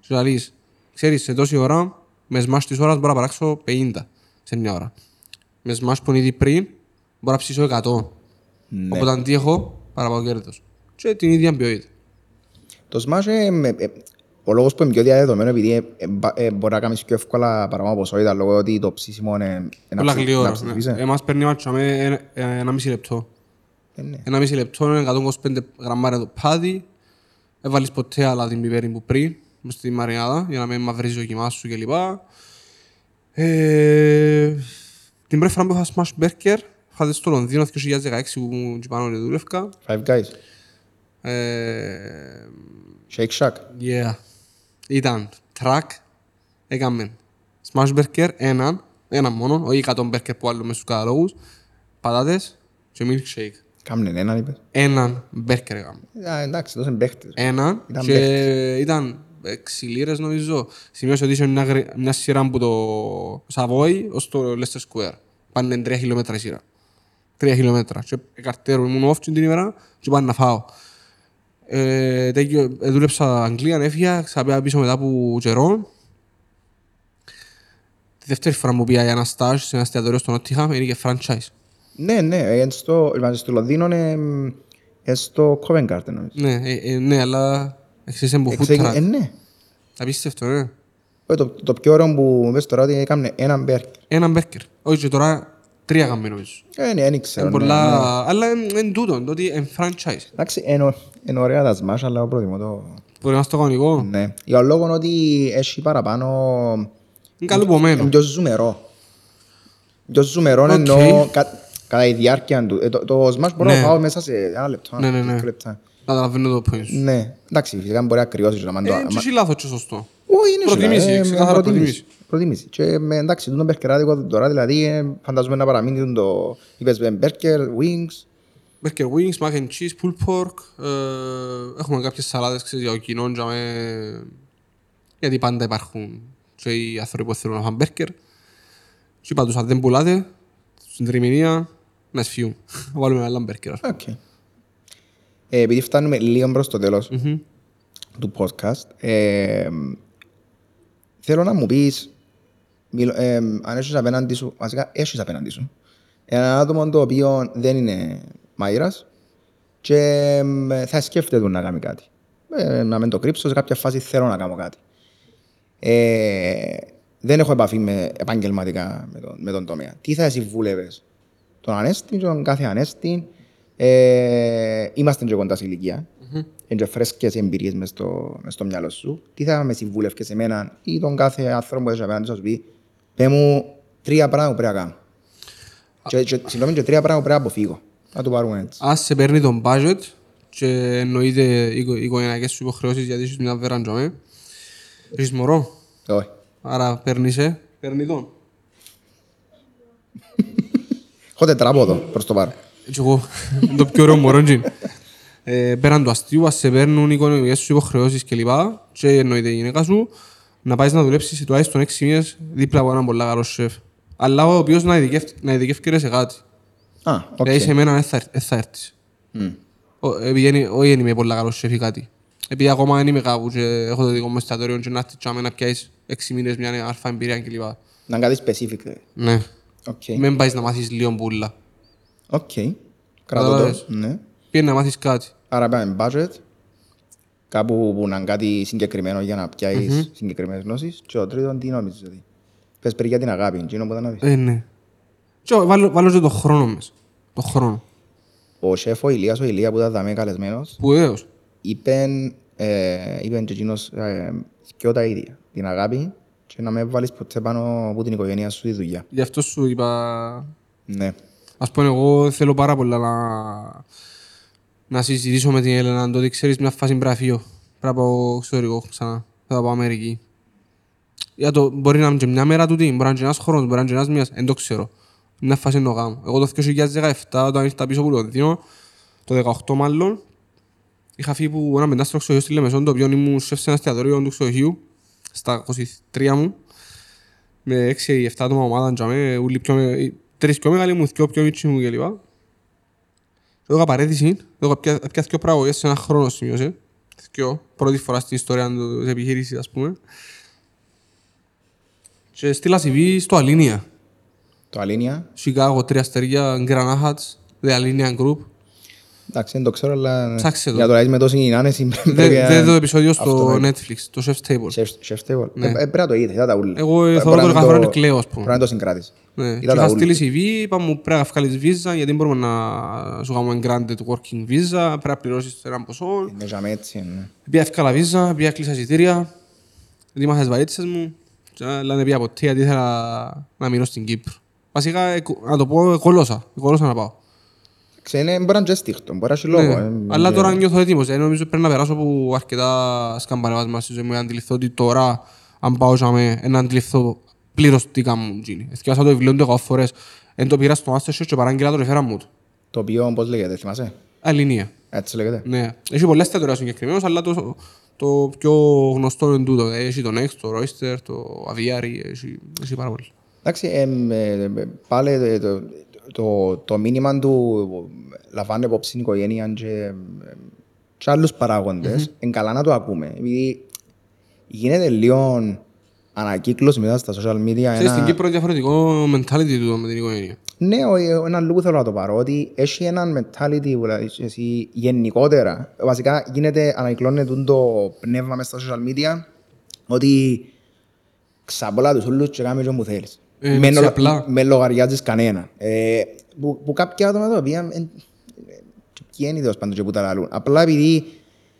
Σου λαλείς, ξέρεις, σε τόση ώρα, με smash της ώρας μπορώ να παράξω 50 σε μια ώρα. Με smash που είναι ήδη πριν, μπορώ να ψήσω 100. Ναι. Οπότε τι έχω, παραπάνω κέρδος. Και την ίδια ποιότητα. Το Smash, ε, με- ε, ο λόγος που είναι πιο διαδεδομένο επειδή ε, ε, μπα- ε, μπορεί να κάνεις πιο εύκολα παραπάνω ποσότητα λόγω ότι το ψήσιμο είναι ένα Πολλά ψη- γλυόρα. ένα ψηφίσαι. ναι. Εμάς παίρνει μάτσα με ένα- ένα μισή λεπτό. Ε, ναι. Ένα μισή λεπτό είναι 125 γραμμάρια το πάδι. Έβαλες ποτέ άλλα την πιπέρι που πριν, μες στη μαρινάδα, για να μην μαυρίζει ο κοιμάς σου κλπ. Ε, την πρώτη φορά που είχα smash burger, είχα στο Λονδίνο 2016 που μου πάνω και δούλευκα. Five Guys. Ε, Shake Shack. yeah. Ήταν track, έκαμε smash burger, έναν, έναν μόνο, όχι 100 burger που άλλουμε στους καταλόγους, πατάτες και milkshake. Κάμνε έναν είπες. Έναν burger έκαμε. Α, εντάξει, τόσο είναι παίχτες. Έναν Ήταν και ήταν 6 λίρες νομίζω. Σημείωσε ότι είχε μια, γρη- μια σειρά από το Σαβόη ως το Leicester Square. Πάνε 3 χιλιόμετρα η σειρά. 3 χιλιόμετρα. Και καρτέρου ήμουν off την ημέρα και πάνε να φάω. Ε, τέτοιο- ε, δούλεψα Αγγλία, έφυγα, ξαπέα πίσω μετά από καιρό. Τη δεύτερη φορά που πήγα για ένα στάζ σε ένα εστιατόριο στο Nottingham είναι και franchise. Ναι, ναι, ε, στο, λοιπόν, στο Λονδίνο είναι μ, ε, στο Covent Garden νομίζω. Ναι, ε, ε, ναι, αλλά ξέρεις από food Εξέγει- truck. Ε, ναι. Απίστευτο, ναι. Ε, Το, το πιο ωραίο που μου πες τώρα ότι έκαμε έναν μπέρκερ. Ένα μπέρκερ. Όχι και τώρα τρία γαμμί νομίζω. Ε, ναι, δεν ξέρω. Είναι ναι, πολλά... ναι. Αλλά είναι τούτο, το ότι είναι franchise. Εντάξει, είναι ω- είναι ωραία τα smash, αλλά προτιμώ το... Μπορεί να είναι στο κανονικό. Ναι. Για τον λόγο ότι έχει παραπάνω... Είναι καλουπωμένο. Είναι πιο ζουμερό. Πιο ζουμερό Οκ. εννοώ κα- κατά τη διάρκεια του. Ε, Το, το smash μπορώ να Ναι. φάω μέσα σε ένα λεπτό. Ναι, ναι, ναι. δύο λεπτά. Καταλαβαίνω το point σου. Ναι. Εντάξει, φυσικά μπορεί να κρυώσεις. να μ' το- Ε, άμα- και εσύ λάθος και σωστό. Όχι, είναι Προτίμηση, σωστά, ε, ξεκάθαρα προτίμηση. Προτίμηση. Και με, εντάξει, τούτο μπερκεράδικο τώρα, δηλαδή, ε, φαντάζομαι να παραμείνει το... Είπες με burger, wings. Burger wings, mac and cheese, pulled pork. Ε, έχουμε κάποιες σαλάτες ξέρεις, για ο κοινό. για με- Γιατί πάντα υπάρχουν και οι άνθρωποι που θέλουν να φάνε burger. Και είπα τους, αν δεν πουλάτε, στην τριμηνία, να σφιούν. Βάλουμε ένα burger. ας πούμε. Οκ. Ε, επειδή φτάνουμε λίγο προς το τέλος του podcast, ε, θέλω να μου πεις, μιλ- ε, αν έχεις απέναντι σου, βασικά έχεις απέναντι σου, ένα άτομο το οποίο δεν είναι μαΐρας και ε, θα σκέφτεται να κάνει κάτι. Ε, να μην το κρύψω, σε κάποια φάση θέλω να κάνω κάτι. Ε, δεν έχω επαφή με, επαγγελματικά με τον, με τον τομέα. Τι θα συμβούλευες τον Ανέστη, τον κάθε Ανέστη. Ε, είμαστε και κοντά σε ηλικία. Είναι και φρέσκες εμπειρίες μες στο, μες στο μυαλό σου. Τι θα με συμβούλευκες εμένα ή τον κάθε άνθρωπο που έχει απέναντι σου πει πέ μου τρία πράγματα που πρέπει να κάνω. Και, και, συγγνώμη, και τρία πράγματα που πρέπει να αποφύγω. Να το πάρουμε έτσι. Αν σε παίρνει τον budget και εννοείται οι οικο- οι οικογενειακές σου υποχρεώσεις γιατί είσαι μια βεραντζόμε, έχεις μωρό, Όχι. άρα παίρνεις σε, παίρνει τον. Έχω τετράποδο προς το παρόν. Έτσι εγώ, το πιο ωραίο μωρό τζιν. Ε, πέραν του αστείου, ας σε παίρνουν οι οικονομικές σου υποχρεώσεις κλπ. Και εννοείται η γυναίκα σου, να πάεις να δουλέψεις τουλάχιστον 6 μήνες δίπλα από έναν πολύ καλό σεφ. Αλλά ο οποίος να ειδικεύ- να ειδικεύκεται σε κάτι. Α, οκ. Δηλαδή σε μένα δεν θα έρ- δεν θα έρθεις. Ο- Επειδή είναι- όχι δεν είμαι πολύ καλός σεφ ή κάτι. Επειδή ακόμα δεν είμαι κάπου και έχω το δικό μου εστιατόριο και να έρθεις τζάμε να πιάσεις 6 μήνες μια αλφα εμπειρία κλπ. Να είναι κάτι specific. δηλαδή. Ναι. Οκ. Μην πάεις να μάθεις λίγο που ούλα. Οκ. Κρατώ το. Κατάλαβες. Ναι. Πήγαινε να μάθεις κάτι. Άρα πάμε budget. Κάπου που να είναι κάτι συγκεκριμένο για να πιάσεις συγκεκριμένες γνώσεις. Και το τρίτο, τι νόμιζες ότι. Πες περί για την αγάπη. Εκείνο που θα να πεις. Ε, ναι. Και βάλω, βάλω και το χρόνο μέσα. Το χρόνο. Ο σεφ ο Ηλίας, ο Ηλία που ήταν δαμέ καλεσμένος, Σπουδαίος. είπε, ε, είπε και εκείνος ε, και τα ίδια. Την αγάπη και να με βάλεις ποτέ πάνω από την οικογένεια σου τη δουλειά. Γι' αυτό σου είπα... Ναι. Ας πούμε, εγώ θέλω πάρα πολλά να, να συζητήσω με την Έλενα. Το ότι ξέρεις μια φάση πρέπει να φύγω. Πρέπει να πάω εξωτερικό ξανά. Θα πάω Αμερική. Για το, μπορεί να είναι και μια μέρα τούτη, μπορεί να είναι και ένας χρόνος, μπορεί να είναι και ένας μίας, δεν το ξέρω. Μια φάση είναι το γάμο. Εγώ το 2017 όταν ήρθα πίσω από το Λονδίνο, το 18 μάλλον, είχα φύγει που ένα μετάστρο ξεχείο στη Λεμεσόν, το οποίο ήμουν σεφ σε ένα εστιατόριο του ξεχείου, στα 23 μου, με 6-7 άτομα ομάδα, τζαμε, ούλοι πιο, με- τρεις πιο μεγάλοι μου, δυο πιο μίτσι μου κλπ. Εγώ είχα παρέτηση, εγώ πια πια δυο πράγματες σε ένα χρόνο σημείωσε. Δυο, πρώτη φορά στην ιστορία του- της επιχείρησης, ας πούμε. Και στείλα CV στο Αλίνια. Το Αλίνια. Σικάγο, τρία αστέρια, Granahats, The Alinea Group. Εντάξει, δεν το ξέρω, αλλά Ψάξε το. για το να με τόση άνεση Δε- πρέπει να- Δε το επεισόδιο αυτό στο πρέπει. Netflix, το Chef's Table. Chef's- Chef's Table. Ναι. Ε, ε, Πρέπει να το είδες, είδα τα ούλα. Εγώ Ε, θεωρώ μπορεί το να κάθε το- φορά κλαίω, ας πούμε. Πρέπει να το συγκράτης. Ναι, και Είδα τα είχα ούλα. στείλει CV, είπα μου πρέπει να βγάλεις βίζα γιατί δεν μπορούμε να σου κάνουμε granted working visa, πρέπει να πληρώσεις ένα ποσό. Είναι για με έτσι, ναι. Πήγα εύκολα βίζα, πήγα κλείσα εισιτήρια, ετοίμασα τις βαρύτσες μου, και αλλά δεν πήγα ποτέ γιατί ήθελα να μείνω στην Κύπρο. Βασικά, εκ- να το πω, εκολώσα, εκολώσα να πάω. Ξέρετε, μπορεί να είναι και στίχτο, μπορεί να έχει Ναι, λόγο. ε, αλλά ε, τώρα νιώθω έτοιμος, ε, νομίζω πρέπει να περάσω από αρκετά σκαμπανεβάσματα στη ζωή μου για να αντιληφθώ ότι τώρα, αν πάω για με, να αντιληφθώ πλήρως τι κάνουν γίνει. Εθιάσα το βιβλίο του 100 φορές, εν το πήρα στο Masterchef και παράγγειλα το ρεφέρα μου του. Το οποίο, πώς λέγεται, θυμάσαι; Αλληνία. Έτσι λέγεται. Ναι. Έχει πολλές θεατορία συγκεκριμένως, αλλά το, το πιο γνωστό είναι τούτο. Έχει το Next, το Royster, το Aviary, έχει, έχει πάρα πολύ. Εντάξει, εμ, ε, ε, πάλι ε, το, το, το μήνυμα του λαμβάνει υπόψη την οικογένεια και, ε, και άλλους παράγοντες, είναι καλά να το ακούμε. Επειδή γίνεται λίγο ανακύκλωση μετά στα social media. Ξέρεις, στην Ένα... Κύπρο είναι διαφορετικό mentality τούτο με την οικογένεια. Ναι, ο- ένα λόγο θέλω να το πάρω, ότι έχει έναν mentality που λέει εσύ γενικότερα. Βασικά γίνεται, ανακυκλώνεται το πνεύμα μέσα στα social media, ότι ξαπολά τους όλους και κάμε και όπου θέλεις. Ε, με, έτσι νο- απλά. με λογαριάζεις κανένα. Ε, που, που κάποια άτομα τα οποία ε, ε, ποιοι είναι τέλος πάντων και που τα λαλούν. Απλά επειδή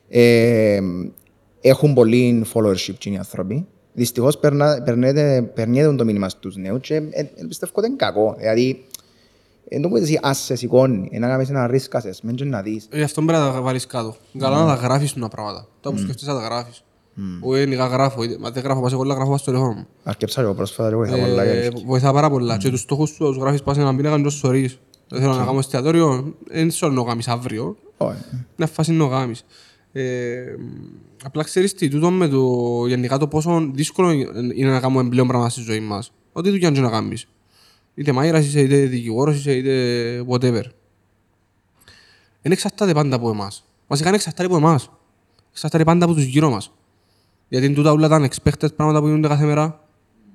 ε, έχουν πολύ followership και οι άνθρωποι, δυστυχώς περνά- περνέται, περνιέται το μήνυμα στους νέους και ε, ε, πιστεύω ότι είναι κακό. Δηλαδή, δεν το πεις εσύ ας σε σηκώνει, ε, να κάνεις ένα risk assessment και να δεις. Γι' αυτό πρέπει να τα βάλεις κάτω. Καλά να τα γράφεις τα πράγματα. Τώρα που σκεφτείς να τα γράφεις. Όχι, γενικά γράφω. είτε- Μα δεν γράφω πας εγώ, αλλά γράφω πας στο τηλέφωνο μου. Αρκεψα εγώ πρόσφατα και βοηθά πολλά για Ε, τους. βοηθά πάρα πολλά. Και τους στόχους σου τους γράφεις πας σε έναν πίνακα και τους σωρείς. Δεν θέλω να κάνω εστιατόριο, δεν θέλω να το κάνεις αύριο. Όχι. Είναι φάση να το κάνεις. Ε, απλά ξέρεις τι, τούτο με το γενικά το πόσο δύσκολο είναι να κάνουμε πλέον πράγματα στη ζωή μας. Ό,τι δουλειά και να κάνεις. Είτε μάγειρας είσαι, είτε δικηγόρος είσαι, είτε whatever. Δεν εξαρτάται πάντα από εμάς. Βασικά δεν εξαρτάται από εμάς. Εξαρτάται πάντα από τους γύρω μας. Γιατί είναι τούτα όλα τα unexpected πράγματα που γίνονται κάθε μέρα.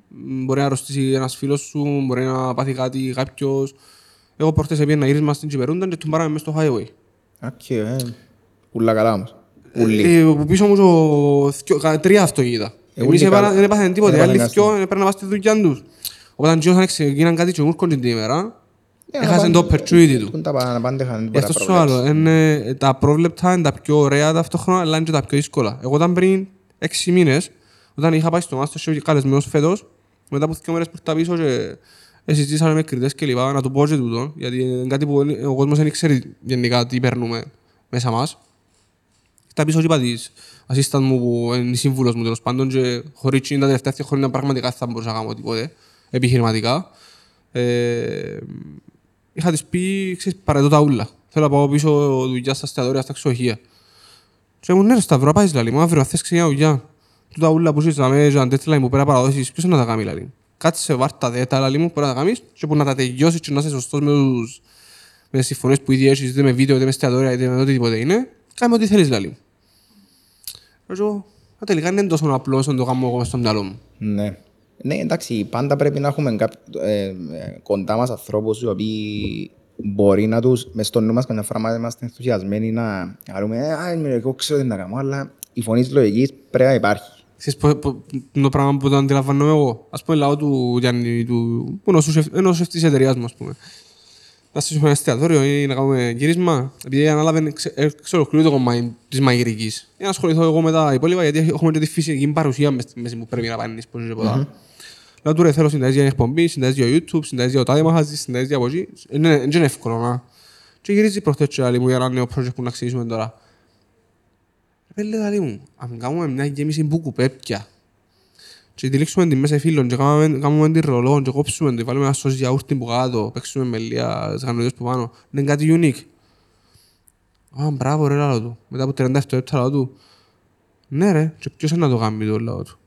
Μ, Μπορεί να αρρωστήσει ένας φίλος σου, μπορεί να πάθει κάτι κάποιος. Εγώ προχτές πήγαινα γύρισμα στην Τσιπερούντα και τον πάραμε μες στο highway. Οκ, ε, Ούλα καλά όμως. Ούλοι. Ε, που πίσω μου το θκιο- κα- τρία αυτοκίνητα. Ε, Εμείς ούλοι έπανα- καλά. δεν έπαθαν τίποτε, Δεν άλλοι έπαθαν θκιο έπρεπε να πας στη δουλειά τους. Όταν τσιώσαν ξεκίναν κάτι και ούρκον την ημέρα, Ε, έχασαν να το πάνε- opportunity του. Πού τα πάνε, πάντα είχαν Γι' τίποτα αυτό σου προβλέψεις. άλλο, είναι, τα πρόβλεπτα είναι τα πιο ωραία ταυτόχρονα, αλλά είναι και τα πιο δύσκολα. Εγώ ήταν πριν έξι μήνες, όταν είχα πάει στο Masterchef και καλεσμένος φέτος, μετά από δύο μέρες που ήρθα πίσω και ε, συζητήσαμε με κριτές και λοιπά, να του πω και τούτο, γιατί είναι κάτι που ο κόσμος δεν ξέρει γενικά τι παίρνουμε μέσα μας. Ήρθα πίσω και είπα της assistant μου που είναι η σύμβουλος μου τέλος πάντων και χωρίς εκείνη τα τελευταία δύο χρόνια πραγματικά δεν θα μπορούσα να κάνω τίποτε επιχειρηματικά. Ε, είχα της πει, ξέρεις, παρετώ τα ούλα. Θέλω να πάω πίσω δουλειά στα εστιατόρια, στα ξενοδοχεία. Και μου ναι ρε Σταυρό, πάεις λαλί μου, αύριο θες ξεκινά δουλειά. Του τα ούλα που ζήσαμε, και αν τέτοια μου πέρα παραδόσεις, ποιος είναι να τα κάνει λαλί μου. Κάτσε βάρτα δέτα λαλί μου, μπορεί να τα κάνεις και που να τα τελειώσεις και να είσαι σωστός με τους με τις συμφωνίες που ήδη έχεις, είτε με βίντεο, είτε με εστιατόρια, είτε με οτιδήποτε είναι. Κάνε ό,τι θέλεις λαλί μου. Και εγώ, «Α, τελικά είναι τόσο απλός όσο το κάνω εγώ μες στο μυαλό μου. Ναι. Ναι, εντάξει, πάντα πρέπει να έχουμε κάπο... ε, ε, κοντά μας ανθρώπους οι οποίοι μπορεί να τους, μες στο νου μας καμιά φορά να είμαστε ενθουσιασμένοι να κάνουμε «Ε, α, είμαι, εγώ ξέρω τι να κάνω, αλλά η φωνή της λογικής πρέπει να υπάρχει. Ξέρεις πω- πω- το πράγμα που το αντιλαμβάνομαι εγώ. Ας πούμε, λαό του Γιάννη, του, που ενός σεφ- ενός σεφ της εταιρείας μου, ας πούμε. Να στήσουμε ένα εστιατόριο ή να κάνουμε γύρισμα, επειδή ανάλαβε ξε- ε, ξέρω ολοκλήρω το κομμάτι της μαγειρικής. Για να ασχοληθώ εγώ με τα υπόλοιπα, γιατί έχουμε και τη φυσική παρουσία μες στη μέση που πρέπει να πάνε πώς και ποτά. Λέω του ρε θέλω συνταγές για εκπομπή, συνταγές για YouTube, συνταγές για το τάδε μαχαζί, συνταγές για από εκεί. Είναι δεν είναι εύκολο να... Και γυρίζει προχτές και λέει μου για ένα νέο project που να ξεκινήσουμε τώρα. Ρε λέει λέει μου, αν κάνουμε μια γέμιση μπουκουπέπια και τυλίξουμε τη μέσα φίλων και κάνουμε, κάνουμε την ρολό και κόψουμε τη, βάλουμε ένα σως γιαούρτι που κάτω, παίξουμε με λίγα γανωδιές που πάνω, είναι κάτι unique. Α, μπράβο ρε λάλο του. Μετά από 37 λεπτά λάλο του. Ναι ρε, και ποιος είναι να το κάνει το λάλο του;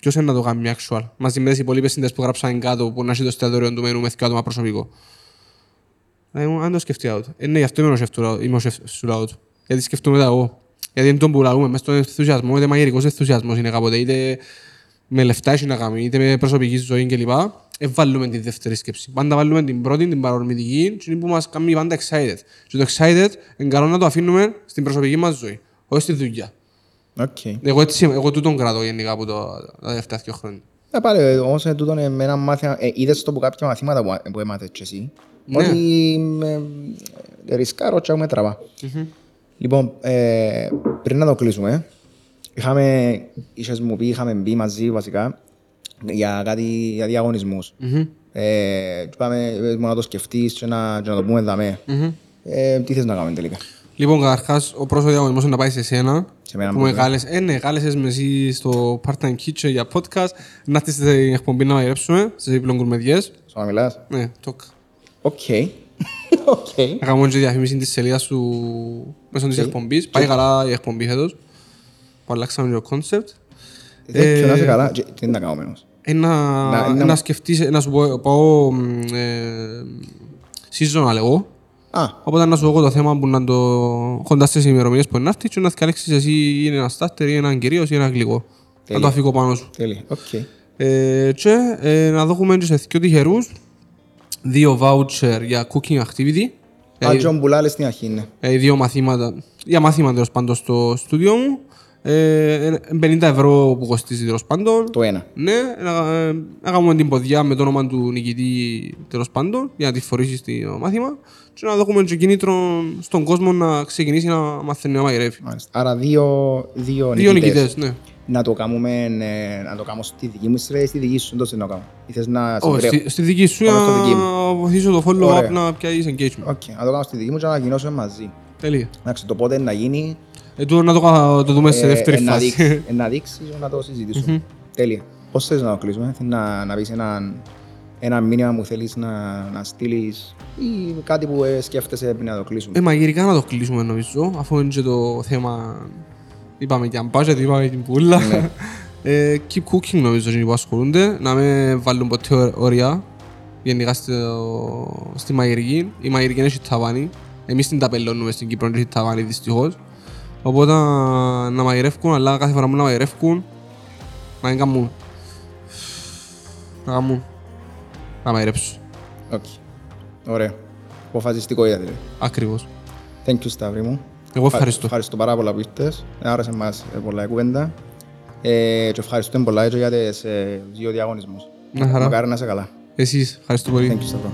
Ποιος είναι να το κάνει actual; Μαζί με τις υπόλοιπες συνδέσεις που γράψαν κάτω που να έχει το εστιατόριο του μένου με θυκά άτομα προσωπικό. Ε, μου, Αν το σκεφτεί out. Ε, ναι, γι' αυτό είμαι ο σεφ του λαού- είμαι ο σεφ του λαού του. Γιατί σκεφτούμε τα εγώ. Γιατί είναι τον που λαούμε μέσα στον ενθουσιασμό, είτε μαγειρικός ενθουσιασμός είναι κάποτε, είτε με λεφτά έχει να κάνει, είτε με προσωπική ζωή κλπ. Ε, βάλουμε τη δεύτερη σκέψη. Πάντα βάλουμε την πρώτη, την παρορμητική, και είναι που μας κάνει πάντα excited. Και το excited είναι καλό να το αφήνουμε στην προσωπική μας ζωή, όχι στη δουλειά. Οκ. Εγώ, έτσι, εγώ τούτον κρατώ γενικά από το, τα τελευταία δύο χρόνια. Ε, πάλι, όμως ε, τούτον ε, με ένα μάθημα, ε, είδες το που κάποια μαθήματα που, που έμαθες και εσύ, Ναι. ότι ε, ρισκάρω και έχουμε τραβά. Λοιπόν, ε, πριν να το κλείσουμε, είχαμε, είχες μου πει, είχαμε μπει μαζί βασικά για κάτι, για διαγωνισμούς. Ε, και είπαμε, ε, μόνο να το σκεφτείς και να, και να το πούμε δαμέ. Ε, τι θες να κάνουμε τελικά; Λοιπόν, καταρχάς, ο πρώτο διαγωνισμό είναι να πάει σε σένα. Σε μένα που μου, με ναι. κάλεσες. Ε, ναι, κάλεσες μες εσύ στο Part-Time Kitchen για podcast. Να έρθεις στην εκπομπή να μαγειρέψουμε, στις διπλών κουρμεδιές. Σώμα μιλάς. Ναι, τόκ. Οκ. Οκ. Να κάνουμε και διαφήμιση της σελίδας σου μέσω της εκπομπής. Πάει καλά η εκπομπή φέτος. Που αλλάξαμε το concept. Ε, να είσαι καλά. Και Τι να κάνουμε όμως. Ε, να, Να- να- να σκεφτείς, να σου πω, πω μ, ε, seasonal εγώ. Α, Οπότε να σου πω εγώ το θέμα που να το κοντά στις ημερομηνίες που είναι να έρθεις και να διαλέξεις εσύ ή ένα starter ή έναν κυρίως ή ένα γλυκό. Να Τέλεια. το αφήγω πάνω σου. τέλεια. Οκ. Ε, και ε, να δούμε και σε δύο τυχερούς δύο voucher για cooking activity. Α, Τζον Μπουλάλε στην αρχή, ναι. Ε, δύο μαθήματα, για μαθήματα τέλος πάντων στο στούντιο μου. Ε, 50 ευρώ που κοστίζει τέλος πάντων. Το ένα. Ναι, να, ε, να κάνουμε την ποδιά με το όνομα του νικητή τέλος πάντων για να τη φορήσεις στο μάθημα και να δώσουμε και κίνητρο στον κόσμο να ξεκινήσει να μαθαίνει να μαγειρεύει. Μάλιστα. Άρα δύο, δύο, Δύο νικητές. νικητές, ναι. Να το κάνουμε, ε, να το κάνω στη δική μου σειρά ή στη δική σου, τόσο να το κάνω. Ή θες να Όχι, συντρέχω. στη, στη δική σου Πάμε στο να δική μου. βοηθήσω το follow-up Ωραία. να πιάσεις engagement. OK, να το κάνω στη δική μου και να ανακοινώσουμε μαζί. Τέλεια. Εντάξει, το πότε να γίνει, Ε, τούτο να το, κα- το δούμε σε ε, δεύτερη ε, να φάση. δείξει- ε, να δείξεις να το συζητήσουμε. Τέλεια. Πώς θες να το κλείσουμε, θέλεις να, να πεις ένα, ένα μήνυμα που θέλεις να, να στείλεις ή κάτι που ε, σκέφτεσαι πριν να το κλείσουμε; Ε, μαγειρικά να το κλείσουμε νομίζω, αφού είναι και το θέμα... Είπαμε για budget, είπαμε την πουλά. Ναι. ε, keep cooking νομίζω είναι που ασχολούνται, να μην βάλουν ποτέ ω- όρια γενικά στο, στη μαγειρική. Η μαγειρική έχει ταβάνι, εμείς την ταπελώνουμε στην Κύπρο, έχει ταβάνι δυστυχώς. Οπότε να μαγειρεύουν, αλλά κάθε φορά που να μαγειρεύουν, να μην κάνουν. Να κάνουν. Να μαγειρέψουν. Οκ. Ωραία. Αποφασιστικό είδα δηλαδή. Ακριβώς. Thank you, Σταύρη μου. Εγώ ευχαριστώ. Ευχαριστώ πάρα πολλά που ήρθες. Άρεσε μας ε, πολλά η κουβέντα. Ε, και ευχαριστούμε πολλά και για τις ε, δύο διαγωνισμούς. Να χαρά. Μακάρι να είσαι καλά. Εσείς, ευχαριστώ πολύ. Thank you, Σταύρο.